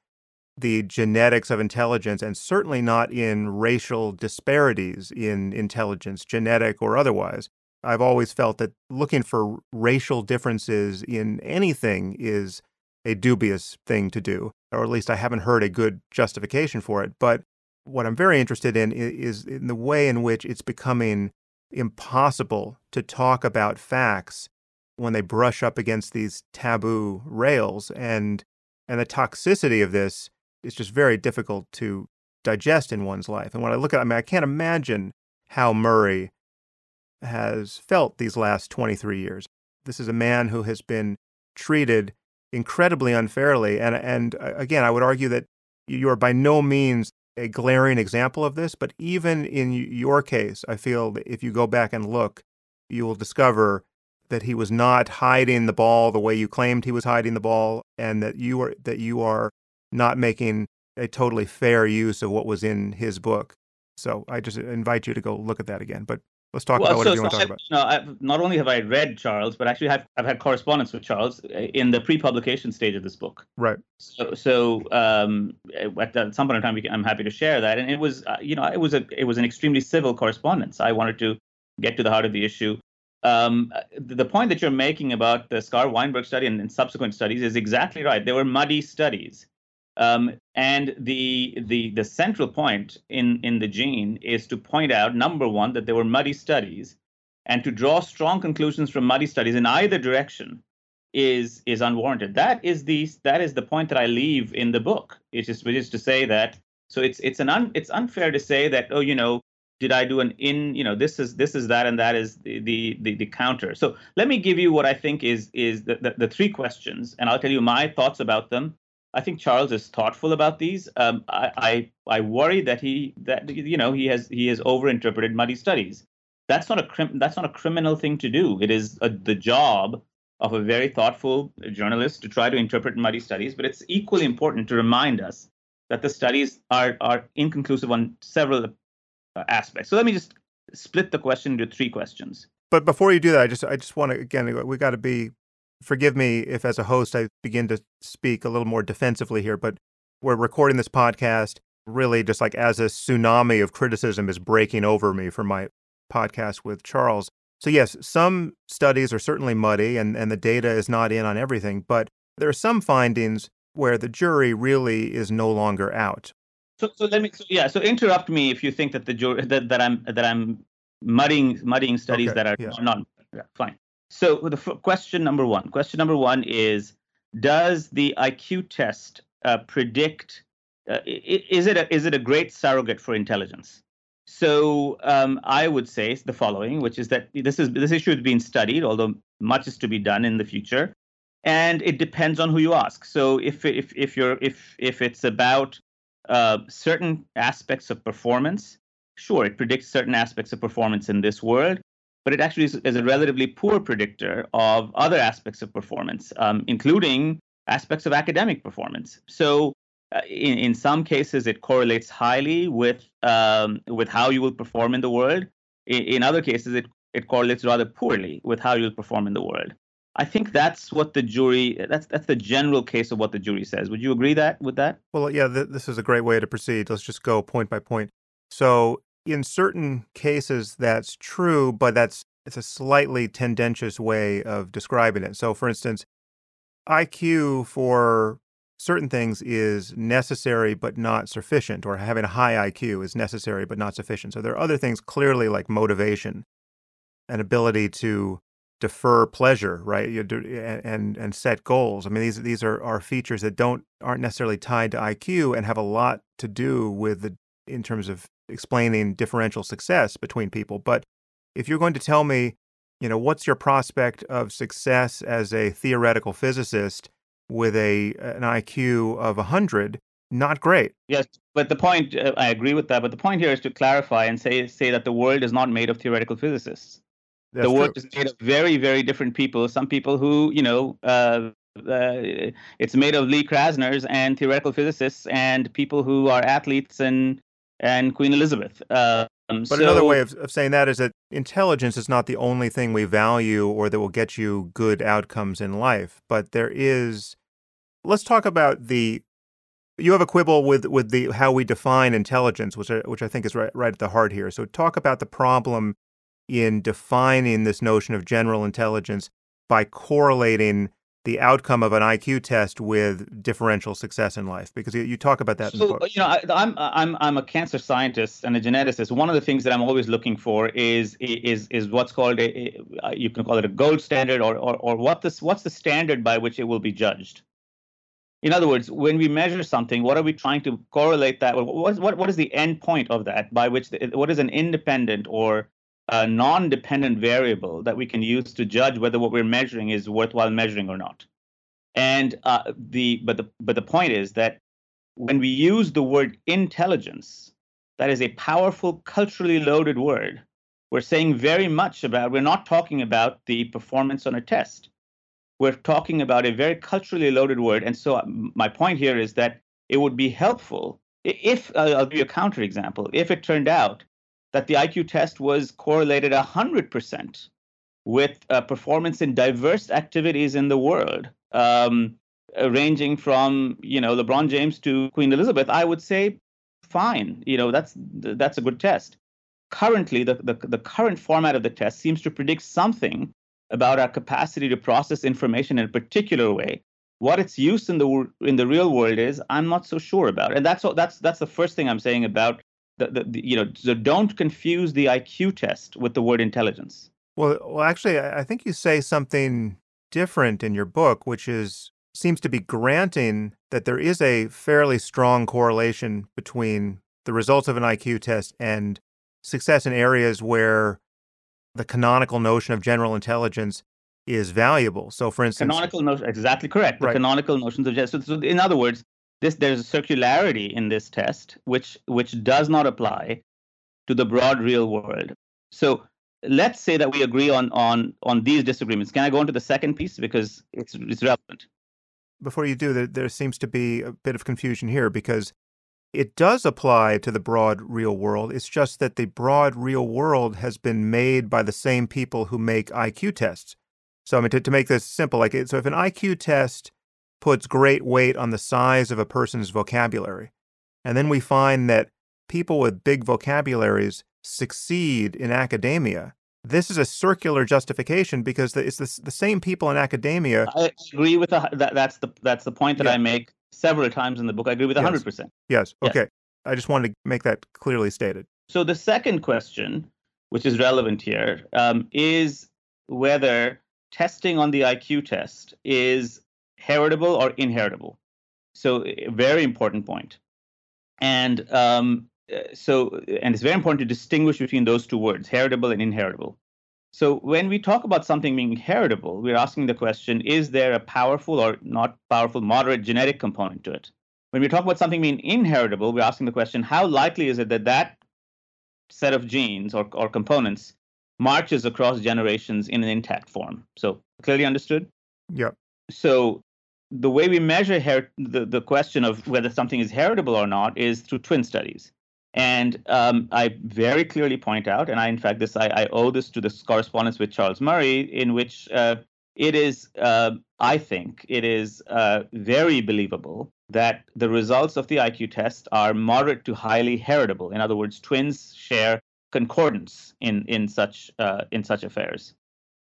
the genetics of intelligence, and certainly not in racial disparities in intelligence, genetic or otherwise. I've always felt that looking for racial differences in anything is a dubious thing to do, or at least I haven't heard a good justification for it. But what I'm very interested in is in the way in which it's becoming impossible to talk about facts when they brush up against these taboo rails and and the toxicity of this is just very difficult to digest in one's life. And when I look at I mean I can't imagine how Murray has felt these last 23 years. This is a man who has been treated incredibly unfairly and and uh, again I would argue that you are by no means a glaring example of this, but even in your case, I feel that if you go back and look, you will discover that he was not hiding the ball the way you claimed he was hiding the ball, and that you are that you are not making a totally fair use of what was in his book. So I just invite you to go look at that again. But Let's talk well, about so, you want to talk about. No, I've, not only have I read Charles, but actually have, I've had correspondence with Charles uh, in the pre-publication stage of this book. Right. So, so um, at some point in time, I'm happy to share that. And it was, uh, you know, it was a, it was an extremely civil correspondence. I wanted to get to the heart of the issue. Um, the point that you're making about the Scarr Weinberg study and, and subsequent studies is exactly right. They were muddy studies. Um, and the the the central point in in the gene is to point out number one that there were muddy studies, and to draw strong conclusions from muddy studies in either direction is is unwarranted. That is the that is the point that I leave in the book. It's which is to say that so it's it's an un, it's unfair to say that oh you know did I do an in you know this is this is that and that is the the the, the counter. So let me give you what I think is is the, the the three questions and I'll tell you my thoughts about them I think Charles is thoughtful about these. Um, I, I, I worry that he that you know he has he has overinterpreted muddy studies. That's not a crim- that's not a criminal thing to do. It is a, the job of a very thoughtful journalist to try to interpret muddy studies. But it's equally important to remind us that the studies are are inconclusive on several uh, aspects. So let me just split the question into three questions. But before you do that, I just I just want to again we got to be forgive me if, as a host, I begin to speak a little more defensively here, but we're recording this podcast really just like as a tsunami of criticism is breaking over me from my podcast with Charles. So, yes, some studies are certainly muddy and, and the data is not in on everything, but there are some findings where the jury really is no longer out. So, so let me, so, yeah. So interrupt me if you think that the jury that, that I'm that I'm muddying muddying studies okay, that are yeah. not yeah, fine. So the f- question number one, question number one is, does the IQ test uh, predict? Uh, is it a, is it a great surrogate for intelligence? So um, I would say the following, which is that this is this issue is being studied, although much is to be done in the future, and it depends on who you ask. So if if if you're if if it's about uh, certain aspects of performance, sure, it predicts certain aspects of performance in this world but it actually is, is a relatively poor predictor of other aspects of performance, um, including aspects of academic performance. So, uh, in, in some cases, it correlates highly with um, with how you will perform in the world. In, in other cases, it it correlates rather poorly with how you'll perform in the world. I think that's what the jury that's that's the general case of what the jury says. Would you agree that with that? Well, yeah, th- this is a great way to proceed. Let's just go point by point. So, in certain cases that's true, but that's it's a slightly tendentious way of describing it. So for instance, IQ for certain things is necessary but not sufficient, or having a high IQ is necessary but not sufficient. So there are other things clearly like motivation, an ability to defer pleasure, right? Do, and and set goals. I mean, these these are, are features that don't aren't necessarily tied to IQ and have a lot to do with the in terms of explaining differential success between people. But if you're going to tell me, you know, what's your prospect of success as a theoretical physicist with a an IQ of 100, not great. Yes, but the point uh, I agree with that. But the point here is to clarify and say say that the world is not made of theoretical physicists. That's the world true. is made of very very different people. Some people who you know. Uh, uh, it's made of Lee Krasners and theoretical physicists and people who are athletes and and Queen Elizabeth. Um, but so, another way of, of saying that is that intelligence is not the only thing we value or that will get you good outcomes in life. But there is. Let's talk about the you have a quibble with with the how we define intelligence, which I, which I think is right right at the heart here. So talk about the problem in defining this notion of general intelligence by correlating the outcome of an IQ test with differential success in life? Because you, you talk about that. So you know, I, am I'm, I'm I'm a cancer scientist and a geneticist. One of the things that I'm always looking for is is is what's called a, a you can call it a gold standard or or or what this what's the standard by which it will be judged. In other words, when we measure something, what are we trying to correlate that? What, what, what is the end point of that by which, the, what is an independent or a non-dependent variable that we can use to judge whether what we're measuring is worthwhile measuring or not? And uh, the, but the, but the point is that when we use the word intelligence, that is a powerful, culturally loaded word. We're saying very much about, we're not talking about the performance on a test we're talking about a very culturally loaded word. And so um, my point here is that it would be helpful if, uh, I'll give you a counterexample, if it turned out that the IQ test was correlated 100% with uh, performance in diverse activities in the world, um, uh, ranging from you know LeBron James to Queen Elizabeth, I would say fine. You know that's that's a good test. Currently, the, the the current format of the test seems to predict something about our capacity to process information in a particular way. What its use in the in the real world is, I'm not so sure about, and that's that's that's the first thing I'm saying about the, the, the you know so don't confuse the IQ test with the word intelligence. Well, well, actually, I think you say something different in your book, which is seems to be granting that there is a fairly strong correlation between the results of an IQ test and success in areas where the canonical notion of general intelligence is valuable. So, for instance, canonical notion exactly correct. The right. canonical notions of so, so, in other words, this there's a circularity in this test which which does not apply to the broad real world. So let's say that we agree on on on these disagreements. Can I go into the second piece because it's it's relevant? Before you do, there, there seems to be a bit of confusion here because it does apply to the broad real world. It's just that the broad real world has been made by the same people who make IQ tests. So, I mean, to, to make this simple, like, so if an IQ test puts great weight on the size of a person's vocabulary, and then we find that people with big vocabularies succeed in academia, this is a circular justification because it's the, the same people in academia. I agree with the, that. That's the that's the point that yeah. I make several times in the book. I agree with 100%. Yes. yes. Okay. I just wanted to make that clearly stated. So the second question, which is relevant here, um, is whether testing on the IQ test is heritable or inheritable. So a very important point. And um, so, and it's very important to distinguish between those two words, heritable and inheritable. So when we talk about something being heritable, we're asking the question, is there a powerful or not powerful moderate genetic component to it? When we talk about something being inheritable, we're asking the question, how likely is it that that set of genes or, or components marches across generations in an intact form? So clearly understood? Yeah. So the way we measure her- the, the question of whether something is heritable or not is through twin studies. And um, I very clearly point out, and I, in fact, this I, I, owe this to this correspondence with Charles Murray, in which uh, it is, uh, I think, it is uh, very believable that the results of the IQ test are moderate to highly heritable. In other words, twins share concordance in in such uh, in such affairs.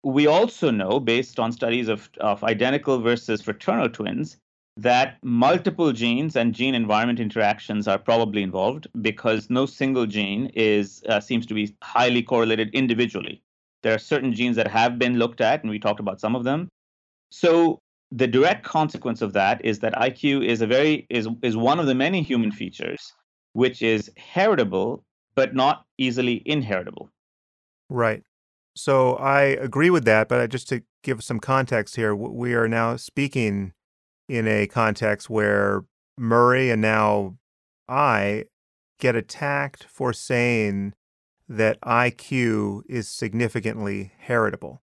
We also know, based on studies of, of identical versus fraternal twins, that multiple genes and gene environment interactions are probably involved because no single gene is uh, seems to be highly correlated individually. There are certain genes that have been looked at, and we talked about some of them. So the direct consequence of that is that IQ is a very is is one of the many human features which is heritable but not easily inheritable. Right. So I agree with that, but uh, just to give some context here, we are now speaking in a context where Murray and now I get attacked for saying that IQ is significantly heritable.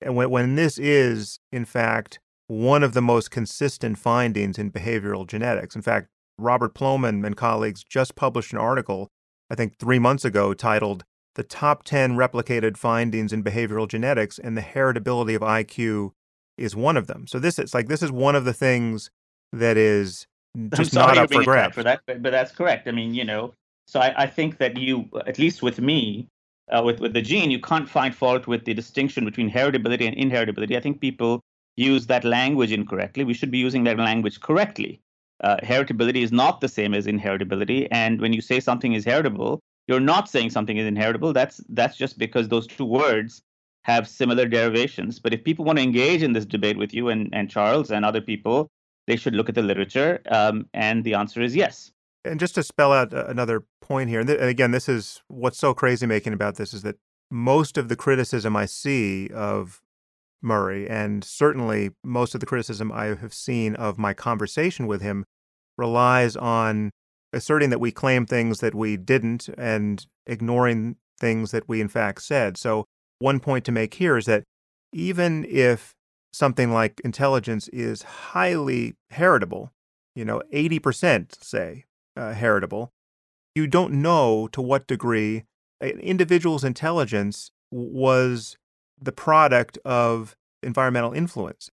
And when, when this is, in fact, one of the most consistent findings in behavioral genetics. In fact, Robert Plomin and colleagues just published an article, I think three months ago, titled The Top 10 Replicated Findings in Behavioral Genetics, and the Heritability of IQ is one of them. So this is like this is one of the things that is just not up for grabs. For that, but, but, that's correct. I mean, you know, so I, I think that you, at least with me, uh, with with the gene, you can't find fault with the distinction between heritability and inheritability. I think people use that language incorrectly. We should be using that language correctly. Uh, heritability is not the same as inheritability, and when you say something is heritable, you're not saying something is inheritable. That's that's just because those two words have similar derivations. But if people want to engage in this debate with you and, and Charles and other people, they should look at the literature. Um, and the answer is yes. And just to spell out another point here, and, and again, this is what's so crazy making about this is that most of the criticism I see of Murray, and certainly most of the criticism I have seen of my conversation with him, relies on asserting that we claim things that we didn't and ignoring things that we in fact said. So, one point to make here is that even if something like intelligence is highly heritable, you know, 80%, say, uh, heritable, you don't know to what degree an individual's intelligence was the product of environmental influence.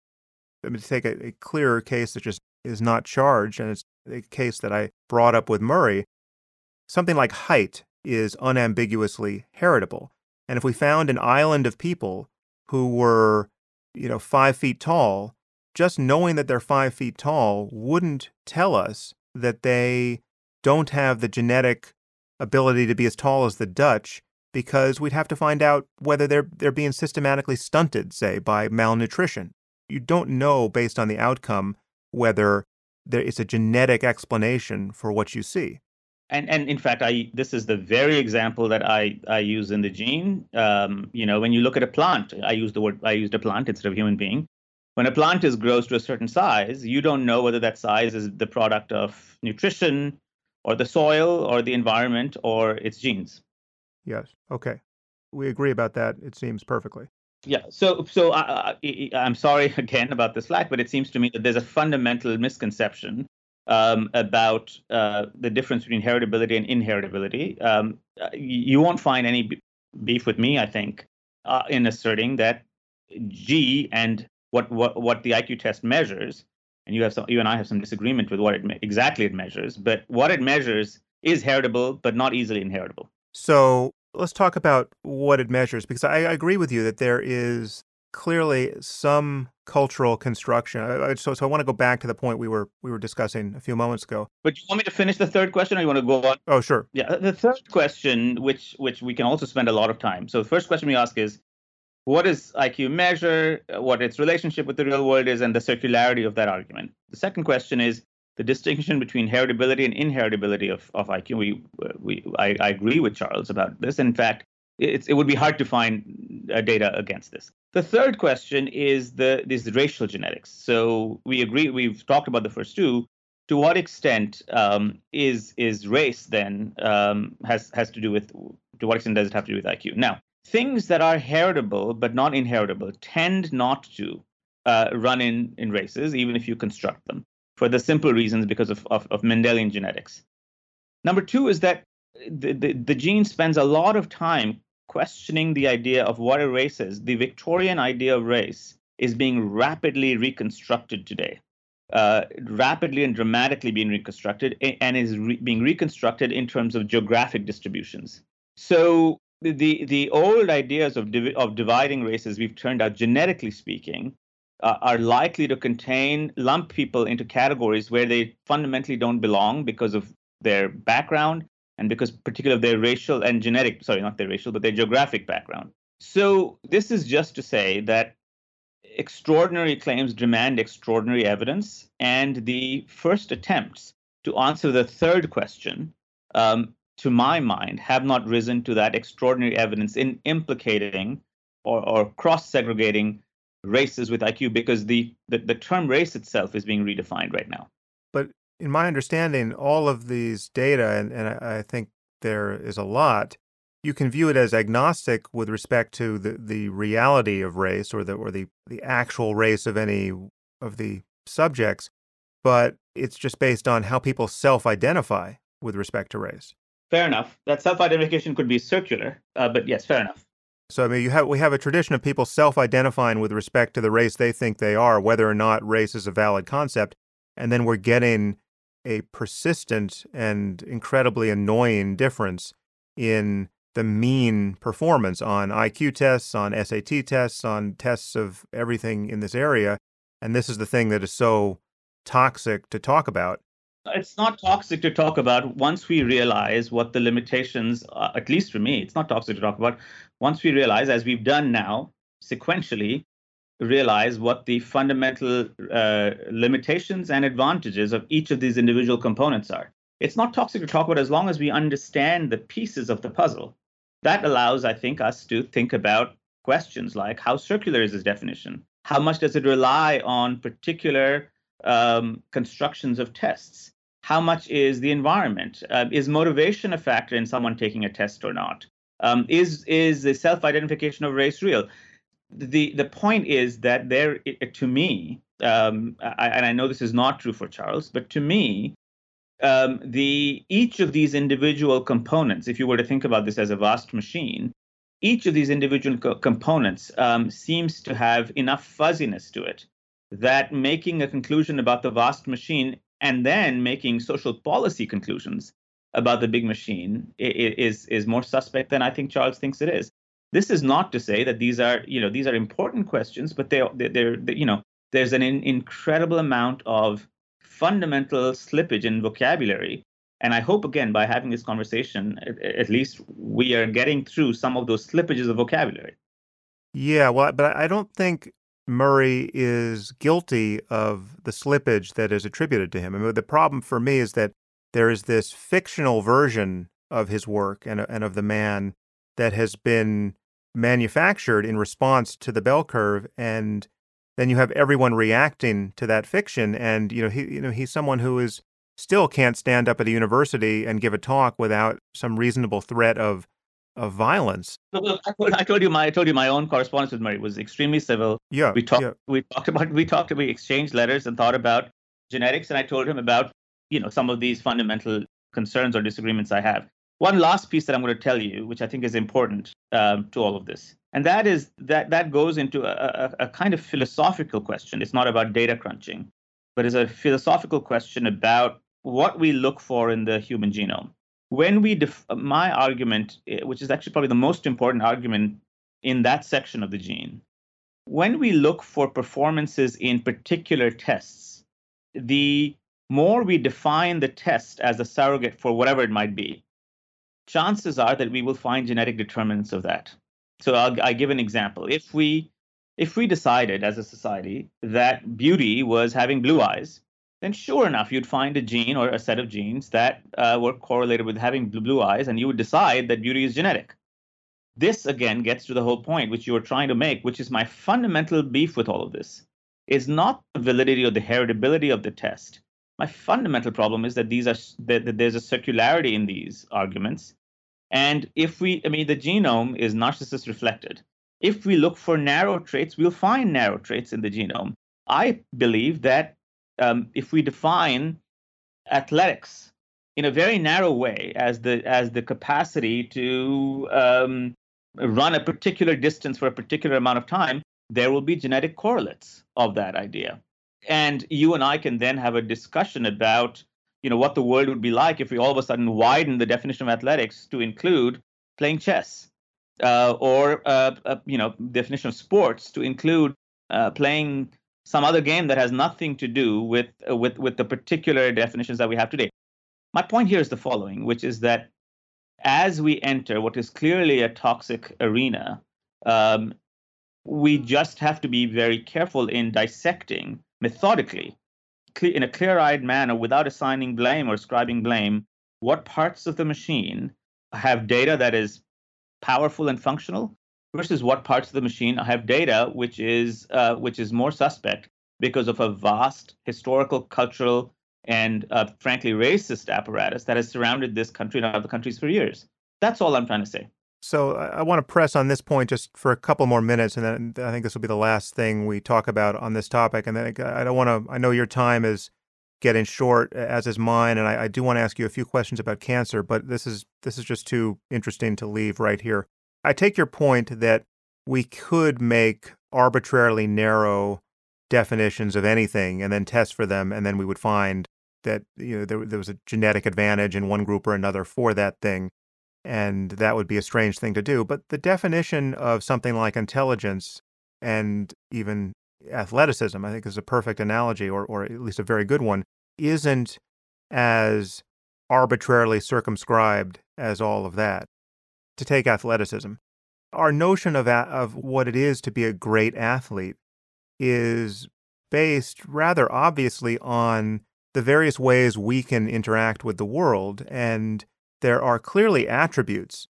I mean, to take a, a clearer case that just is not charged, and it's a case that I brought up with Murray, something like height is unambiguously heritable. And if we found an island of people who were, you know, five feet tall, just knowing that they're five feet tall wouldn't tell us that they don't have the genetic ability to be as tall as the Dutch because we'd have to find out whether they're they're being systematically stunted, say, by malnutrition. You don't know based on the outcome whether there is a genetic explanation for what you see. And and in fact, I this is the very example that I I use in the gene. Um, you know, when you look at a plant, I use the word I used a plant instead of human being. When a plant is grows to a certain size, you don't know whether that size is the product of nutrition, or the soil, or the environment, or its genes. Yes. Okay. We agree about that. It seems perfectly. Yeah. So, so I, am sorry again about this flag, but it seems to me that there's a fundamental misconception um, about uh, the difference between heritability and inheritability. Um, uh, you won't find any beef with me, I think, uh, in asserting that G and what, what what the IQ test measures, and you have some, you and I have some disagreement with what it exactly it measures, but what it measures is heritable, but not easily inheritable. So let's talk about what it measures, because I, I agree with you that there is clearly some cultural construction. So, so I want to go back to the point we were we were discussing a few moments ago. But you want me to finish the third question, or you want to go on? Oh, sure. Yeah, the third question, which which we can also spend a lot of time. So the first question we ask is, what does IQ measure? What its relationship with the real world is, and the circularity of that argument. The second question is, the distinction between heritability and inheritability of, of IQ. We, we, I, I agree with Charles about this. In fact, it's, it would be hard to find uh, data against this. The third question is the this racial genetics. So we agree. We've talked about the first two. To what extent um, is is race then um, has has to do with to what extent does it have to do with IQ? Now, things that are heritable but not inheritable tend not to uh, run in in races, even if you construct them for the simple reasons because of, of, of Mendelian genetics. Number two is that the, the, the gene spends a lot of time questioning the idea of what a race is. The Victorian idea of race is being rapidly reconstructed today, uh, rapidly and dramatically being reconstructed, and is re- being reconstructed in terms of geographic distributions. So the the old ideas of div- of dividing races, we've turned out genetically speaking, uh, are likely to contain lump people into categories where they fundamentally don't belong because of their background and because particularly of their racial and genetic sorry not their racial but their geographic background. So this is just to say that extraordinary claims demand extraordinary evidence, and the first attempts to answer the third question, um, to my mind, have not risen to that extraordinary evidence in implicating or, or cross segregating races with IQ because the, the, the term race itself is being redefined right now. But in my understanding, all of these data, and, and I, I think there is a lot, you can view it as agnostic with respect to the, the reality of race or the or the, the actual race of any of the subjects, but it's just based on how people self-identify with respect to race. Fair enough. That self-identification could be circular, uh, but yes, fair enough. So I mean, have we have a tradition of people self-identifying with respect to the race they think they are, whether or not race is a valid concept, and then we're getting a persistent and incredibly annoying difference in the mean performance on IQ tests, on SAT tests, on tests of everything in this area. And this is the thing that is so toxic to talk about. It's not toxic to talk about once we realize what the limitations, uh, at least for me, it's not toxic to talk about. Once we realize, as we've done now sequentially, realize what the fundamental uh, limitations and advantages of each of these individual components are. It's not toxic to talk about as long as we understand the pieces of the puzzle that allows, I think, us to think about questions like how circular is this definition? How much does it rely on particular um, constructions of tests? How much is the environment? Uh, is motivation a factor in someone taking a test or not? Um, is is the self-identification of race real? The the point is that there, to me, um, I, and I know this is not true for Charles, but to me, um, the each of these individual components, if you were to think about this as a vast machine, each of these individual co- components um, seems to have enough fuzziness to it that making a conclusion about the vast machine and then making social policy conclusions about the big machine is is more suspect than I think Charles thinks it is. This is not to say that these are you know these are important questions, but they they're, they're you know there's an in, incredible amount of fundamental slippage in vocabulary. And I hope, again, by having this conversation, at, at least we are getting through some of those slippages of vocabulary. Yeah, well, but I don't think Murray is guilty of the slippage that is attributed to him. I mean, the problem for me is that there is this fictional version of his work and, uh, and of the man that has been manufactured in response to the bell curve and then you have everyone reacting to that fiction and you know he you know he's someone who is still can't stand up at a university and give a talk without some reasonable threat of of violence. I told you my I told you my own correspondence with Murray was extremely civil. Yeah, we talked yeah. we talked about we talked we exchanged letters and thought about genetics, and I told him about you know some of these fundamental concerns or disagreements I have. One last piece that I'm going to tell you, which I think is important um, to all of this, and that is that that goes into a, a, a kind of philosophical question. It's not about data crunching, but it's a philosophical question about what we look for in the human genome. When we def- my argument, eh, which is actually probably the most important argument in that section of the gene, when we look for performances in particular tests, the more we define the test as a surrogate for whatever it might be, chances are that we will find genetic determinants of that. So I'll, I'll give an example. If we if we decided as a society that beauty was having blue eyes, then sure enough, you'd find a gene or a set of genes that uh, were correlated with having blue blue eyes, and you would decide that beauty is genetic. This again gets to the whole point which you were trying to make, which is my fundamental beef with all of this, is not the validity or the heritability of the test. My fundamental problem is that these are that, that there's a circularity in these arguments and if we, I mean, the genome is narcissist reflected. If we look for narrow traits, we'll find narrow traits in the genome. I believe that um, if we define athletics in a very narrow way as the as the capacity to um, run a particular distance for a particular amount of time, there will be genetic correlates of that idea. And you and I can then have a discussion about you know what the world would be like if we all of a sudden widen the definition of athletics to include playing chess uh, or uh, uh, you know definition of sports to include uh, playing some other game that has nothing to do with uh, with with the particular definitions that we have today. My point here is the following which is that as we enter what is clearly a toxic arena Um, we just have to be very careful in dissecting methodically, in a clear eyed manner, without assigning blame or ascribing blame, what parts of the machine have data that is powerful and functional versus what parts of the machine have data which is uh, which is more suspect because of a vast historical, cultural, and uh, frankly racist apparatus that has surrounded this country and other countries for years. That's all I'm trying to say. So I want to press on this point just for a couple more minutes, and then I think this will be the last thing we talk about on this topic. And then I don't want to. I know your time is getting short, as is mine, and I, I do want to ask you a few questions about cancer, but this is this is just too interesting to leave right here. I take your point that we could make arbitrarily narrow definitions of anything and then test for them, and then we would find that you know there, there was a genetic advantage in one group or another for that thing and that would be a strange thing to do. But the definition of something like intelligence and even athleticism, I think, is a perfect analogy, or, or at least a very good one, isn't as arbitrarily circumscribed as all of that. To take athleticism, our notion of, of what it is to be a great athlete is based rather obviously on the various ways we can interact with the world and there are clearly attributes,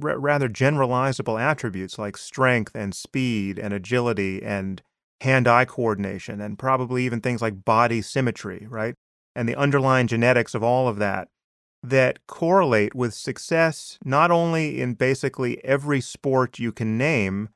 r- rather generalizable attributes like strength and speed and agility and hand eye coordination and probably even things like body symmetry, right? And the underlying genetics of all of that that correlate with success not only in basically every sport you can name,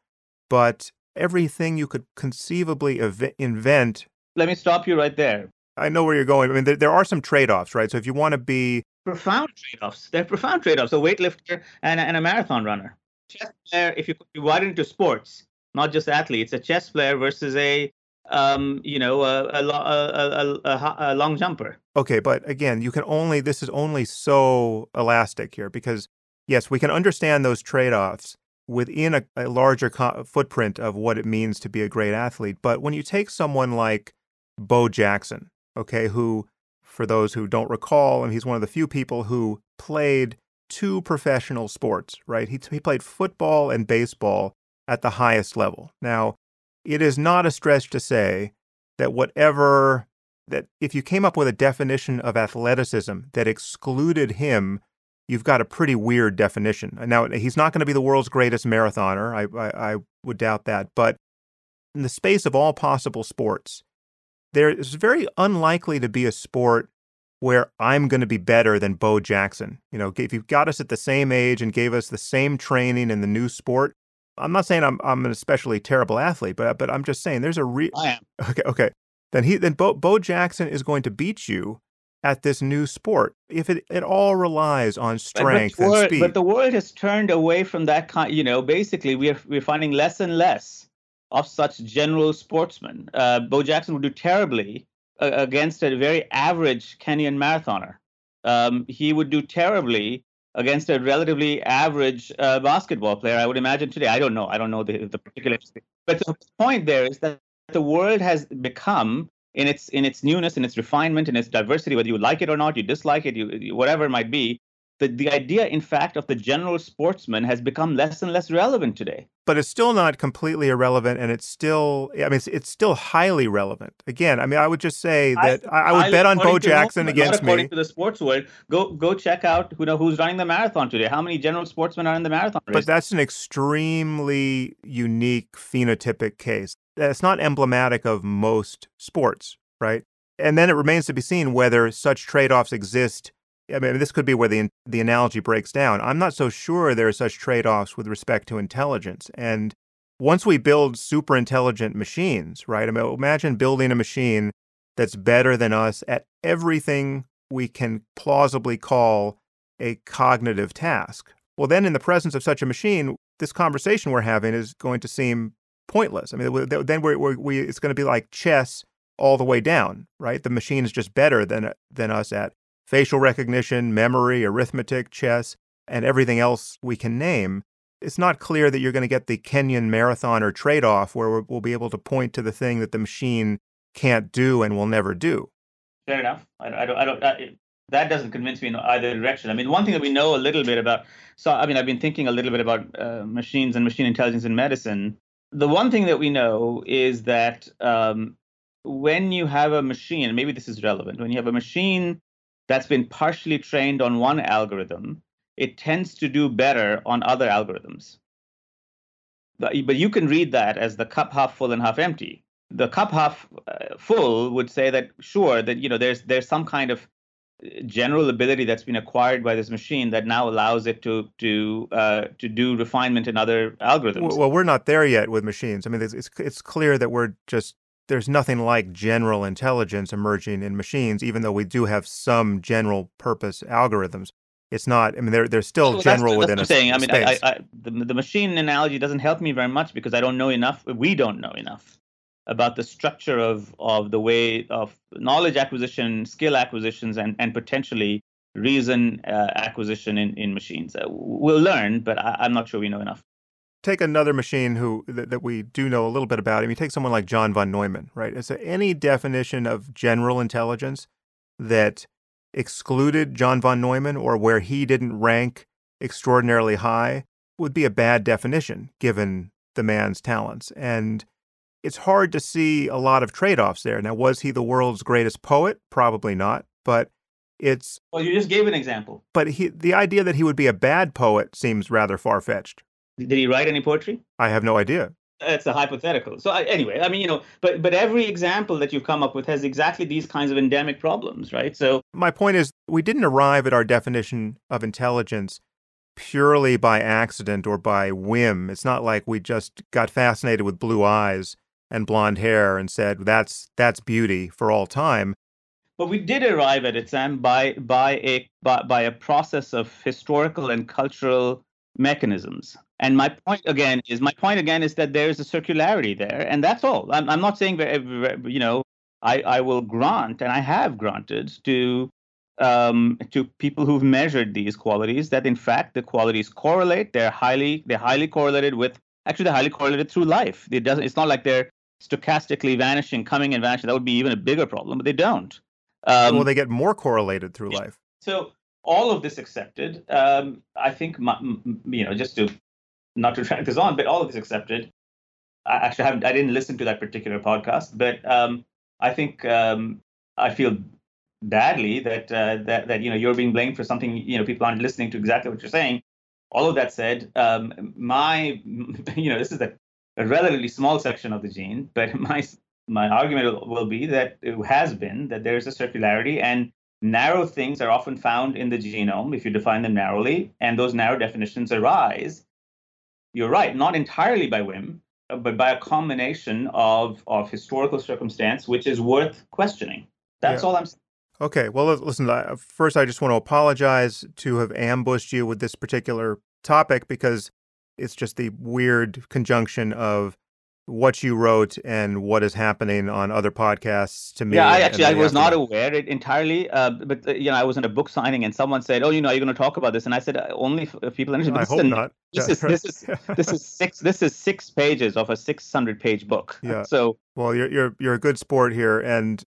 but everything you could conceivably ev- invent. Let me stop you right there. I know where you're going. I mean, there, there are some trade offs, right? So if you want to be profound trade-offs. They're profound trade-offs. A weightlifter and and a marathon runner. Chess player, if you divide it into sports, not just athletes, a chess player versus a um, you know, a, a, a, a, a long jumper. Okay, but again, you can only this is only so elastic here because yes, we can understand those trade-offs within a, a larger co- footprint of what it means to be a great athlete. But when you take someone like Bo Jackson, okay, who for those who don't recall, and he's one of the few people who played two professional sports, right? He, he played football and baseball at the highest level. Now, it is not a stretch to say that whatever, that if you came up with a definition of athleticism that excluded him, you've got a pretty weird definition. Now, he's not going to be the world's greatest marathoner. I, I, I would doubt that. But in the space of all possible sports, there is very unlikely to be a sport where I'm going to be better than Bo Jackson. You know, if you got us at the same age and gave us the same training in the new sport, I'm not saying I'm I'm an especially terrible athlete, but but I'm just saying there's a real. I am. Okay, okay. Then he then Bo, Bo Jackson is going to beat you at this new sport if it, it all relies on strength but, but and speed. But the world has turned away from that kind. You know, basically, we're we're finding less and less of such general sportsmen. Uh, Bo Jackson would do terribly uh, against a very average Kenyan marathoner. Um, he would do terribly against a relatively average uh, basketball player, I would imagine today. I don't know. I don't know the, the particulars. But the point there is that the world has become in its in its newness, in its refinement, in its diversity, whether you like it or not, you dislike it, you, whatever it might be, the, the idea, in fact, of the general sportsman has become less and less relevant today. But it's still not completely irrelevant, and it's still, I mean, it's, it's still highly relevant. Again, I mean, I would just say that I, I would bet on Bo Jackson against according me. to the sports world, go go check out you know who's running the marathon today. How many general sportsmen are in the marathon race? But that's an extremely unique phenotypic case. That's not emblematic of most sports, right? And then it remains to be seen whether such trade-offs exist I mean, this could be where the the analogy breaks down. I'm not so sure there are such trade-offs with respect to intelligence. And once we build super intelligent machines, right? I mean, imagine building a machine that's better than us at everything we can plausibly call a cognitive task. Well, then, in the presence of such a machine, this conversation we're having is going to seem pointless. I mean, then we're, we're, we, it's going to be like chess all the way down, right? The machine is just better than than us at facial recognition, memory, arithmetic, chess, and everything else we can name, it's not clear that you're going to get the Kenyan marathon or trade off where we'll be able to point to the thing that the machine can't do and will never do. Fair enough. I, I don't. I don't. I, that doesn't convince me in either direction. I mean, one thing that we know a little bit about, so I mean, I've been thinking a little bit about uh, machines and machine intelligence in medicine. The one thing that we know is that um, when you have a machine, maybe this is relevant, when you have a machine that's been partially trained on one algorithm, it tends to do better on other algorithms. But you can read that as the cup half full and half empty. The cup half uh, full would say that sure that you know there's there's some kind of general ability that's been acquired by this machine that now allows it to to uh, to do refinement in other algorithms. Well, we're not there yet with machines. I mean, it's it's clear that we're just there's nothing like general intelligence emerging in machines, even though we do have some general purpose algorithms. It's not. I mean, they're they're still well, general that's, within that's a saying. I mean, I, I, the the machine analogy doesn't help me very much because I don't know enough. We don't know enough about the structure of of the way of knowledge acquisition, skill acquisitions, and and potentially reason uh, acquisition in in machines. Uh, we'll learn, but I, I'm not sure we know enough. Take another machine who that, that we do know a little bit about. I mean, take someone like John von Neumann, right? Is there any definition of general intelligence that excluded John von Neumann or where he didn't rank extraordinarily high would be a bad definition given the man's talents. And it's hard to see a lot of trade offs there. Now, was he the world's greatest poet? Probably not. But it's. Well, you just gave an example. But he, the idea that he would be a bad poet seems rather far fetched. Did he write any poetry? I have no idea. It's a hypothetical. So I, anyway, I mean, you know, but but every example that you've come up with has exactly these kinds of endemic problems, right? So my point is, we didn't arrive at our definition of intelligence purely by accident or by whim. It's not like we just got fascinated with blue eyes and blonde hair and said that's that's beauty for all time. But we did arrive at it, Sam, by by a by, by a process of historical and cultural mechanisms. And my point again is my point again is that there is a circularity there, and that's all. I'm, I'm not saying you know I, I will grant and I have granted to um, to people who've measured these qualities that in fact the qualities correlate. They're highly they're highly correlated with actually they're highly correlated through life. It doesn't. It's not like they're stochastically vanishing, coming and vanishing. That would be even a bigger problem, but they don't. Um, well, they get more correlated through life. So all of this accepted, um, I think, my, you know, just to not to drag this on, but all of this accepted. I actually haven't, I didn't listen to that particular podcast, but um, I think um, I feel badly that uh, that that you know you're being blamed for something you know people aren't listening to exactly what you're saying. All of that said, um, my you know this is a a relatively small section of the gene, but my my argument will be that it has been that there is a circularity and narrow things are often found in the genome if you define them narrowly, and those narrow definitions arise. You're right, not entirely by whim, uh, but by a combination of of historical circumstance, which is worth questioning. That's yeah. all I'm saying. Okay, well, listen. Uh, first, I just want to apologize to have ambushed you with this particular topic because it's just the weird conjunction of what you wrote and what is happening on other podcasts to me. Yeah, I actually I was not aware it entirely, uh, but uh, you know I was in a book signing and someone said, "Oh, you know, you're you going to talk about this?" And I said, uh, "Only if, if people understand." I hope not. This is this is this is six this is six pages of a six hundred page book. Yeah. So well, you're you're you're a good sport here, and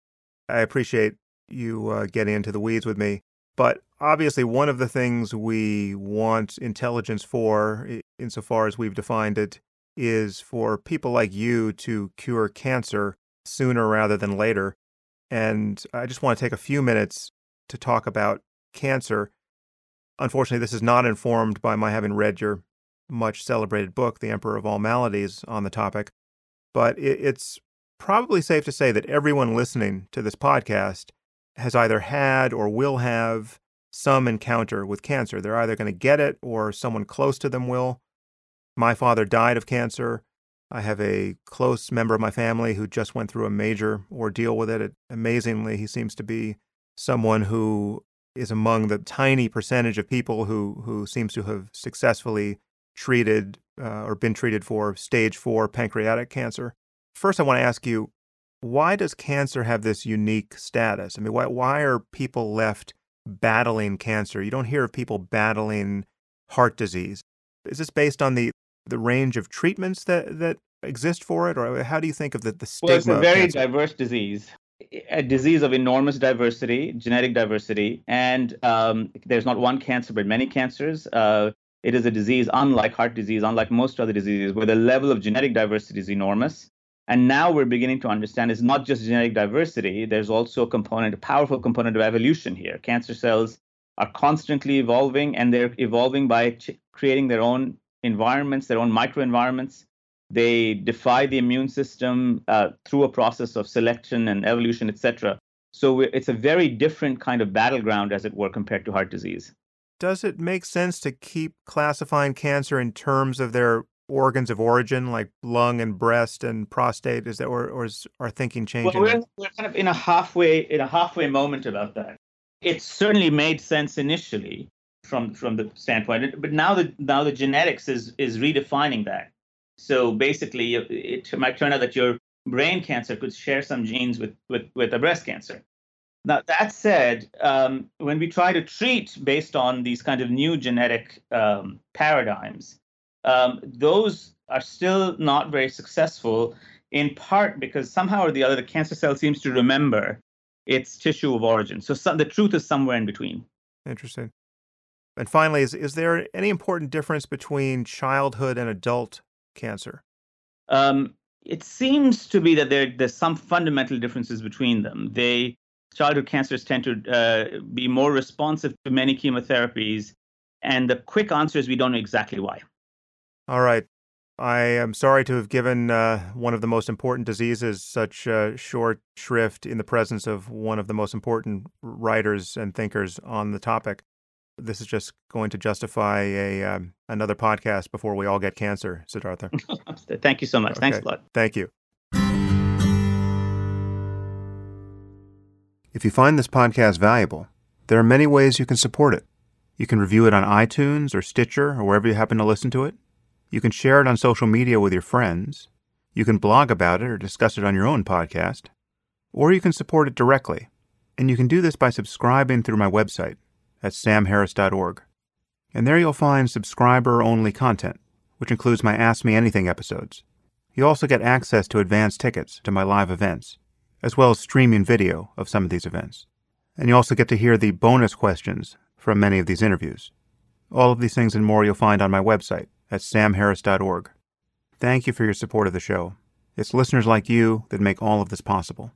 I appreciate you uh, getting into the weeds with me. But obviously, one of the things we want intelligence for, insofar as we've defined it, is for people like you to cure cancer sooner rather than later. And I just want to take a few minutes to talk about cancer. Unfortunately, this is not informed by my having read your much celebrated book, The Emperor of All Maladies, on the topic. But it's probably safe to say that everyone listening to this podcast has either had or will have some encounter with cancer. They're either going to get it or someone close to them will. My father died of cancer. I have a close member of my family who just went through a major ordeal with it. it amazingly, he seems to be someone who is among the tiny percentage of people who, who seems to have successfully treated uh, or been treated for stage four pancreatic cancer. First, I want to ask you why does cancer have this unique status? I mean, why, why are people left battling cancer? You don't hear of people battling heart disease. Is this based on the, the range of treatments that, that exist for it, or how do you think of the, the stigma? Well, it's a very diverse disease. a disease of enormous diversity, genetic diversity, and um, there's not one cancer, but many cancers. Uh, it is a disease unlike heart disease, unlike most other diseases, where the level of genetic diversity is enormous. And now we're beginning to understand it's not just genetic diversity, there's also a component, a powerful component of evolution here. Cancer cells are constantly evolving, and they're evolving by ch- creating their own environments, their own microenvironments. They defy the immune system uh, through a process of selection and evolution, etc. So it's a very different kind of battleground, as it were, compared to heart disease. Does it make sense to keep classifying cancer in terms of their organs of origin, like lung and breast and prostate? Is that or, or is our thinking changing? Well, we're, we're kind of in a halfway in a halfway moment about that. It certainly made sense initially from from the standpoint, but now the now the genetics is is redefining that. So basically, it might turn out that your brain cancer could share some genes with with with a breast cancer. Now, that said, um, when we try to treat based on these kind of new genetic um, paradigms, um, those are still not very successful, in part because somehow or the other the cancer cell seems to remember its tissue of origin. So some, the truth is somewhere in between. Interesting. And finally, is, is there any important difference between childhood and adult cancer? Um, it seems to be that there, there's some fundamental differences between them. They childhood cancers tend to uh, be more responsive to many chemotherapies, and the quick answer is we don't know exactly why. All right. I am sorry to have given uh, one of the most important diseases such uh, short shrift in the presence of one of the most important writers and thinkers on the topic. This is just going to justify a um, another podcast before we all get cancer, Siddhartha. Thank you so much. Okay. Thanks a lot. Thank you. If you find this podcast valuable, there are many ways you can support it. You can review it on iTunes or Stitcher or wherever you happen to listen to it. You can share it on social media with your friends. You can blog about it or discuss it on your own podcast. Or you can support it directly. And you can do this by subscribing through my website at samharris.org. And there you'll find subscriber only content, which includes my Ask Me Anything episodes. You also get access to advance tickets to my live events, as well as streaming video of some of these events. And you also get to hear the bonus questions from many of these interviews. All of these things and more you'll find on my website at samharris.org. Thank you for your support of the show. It's listeners like you that make all of this possible.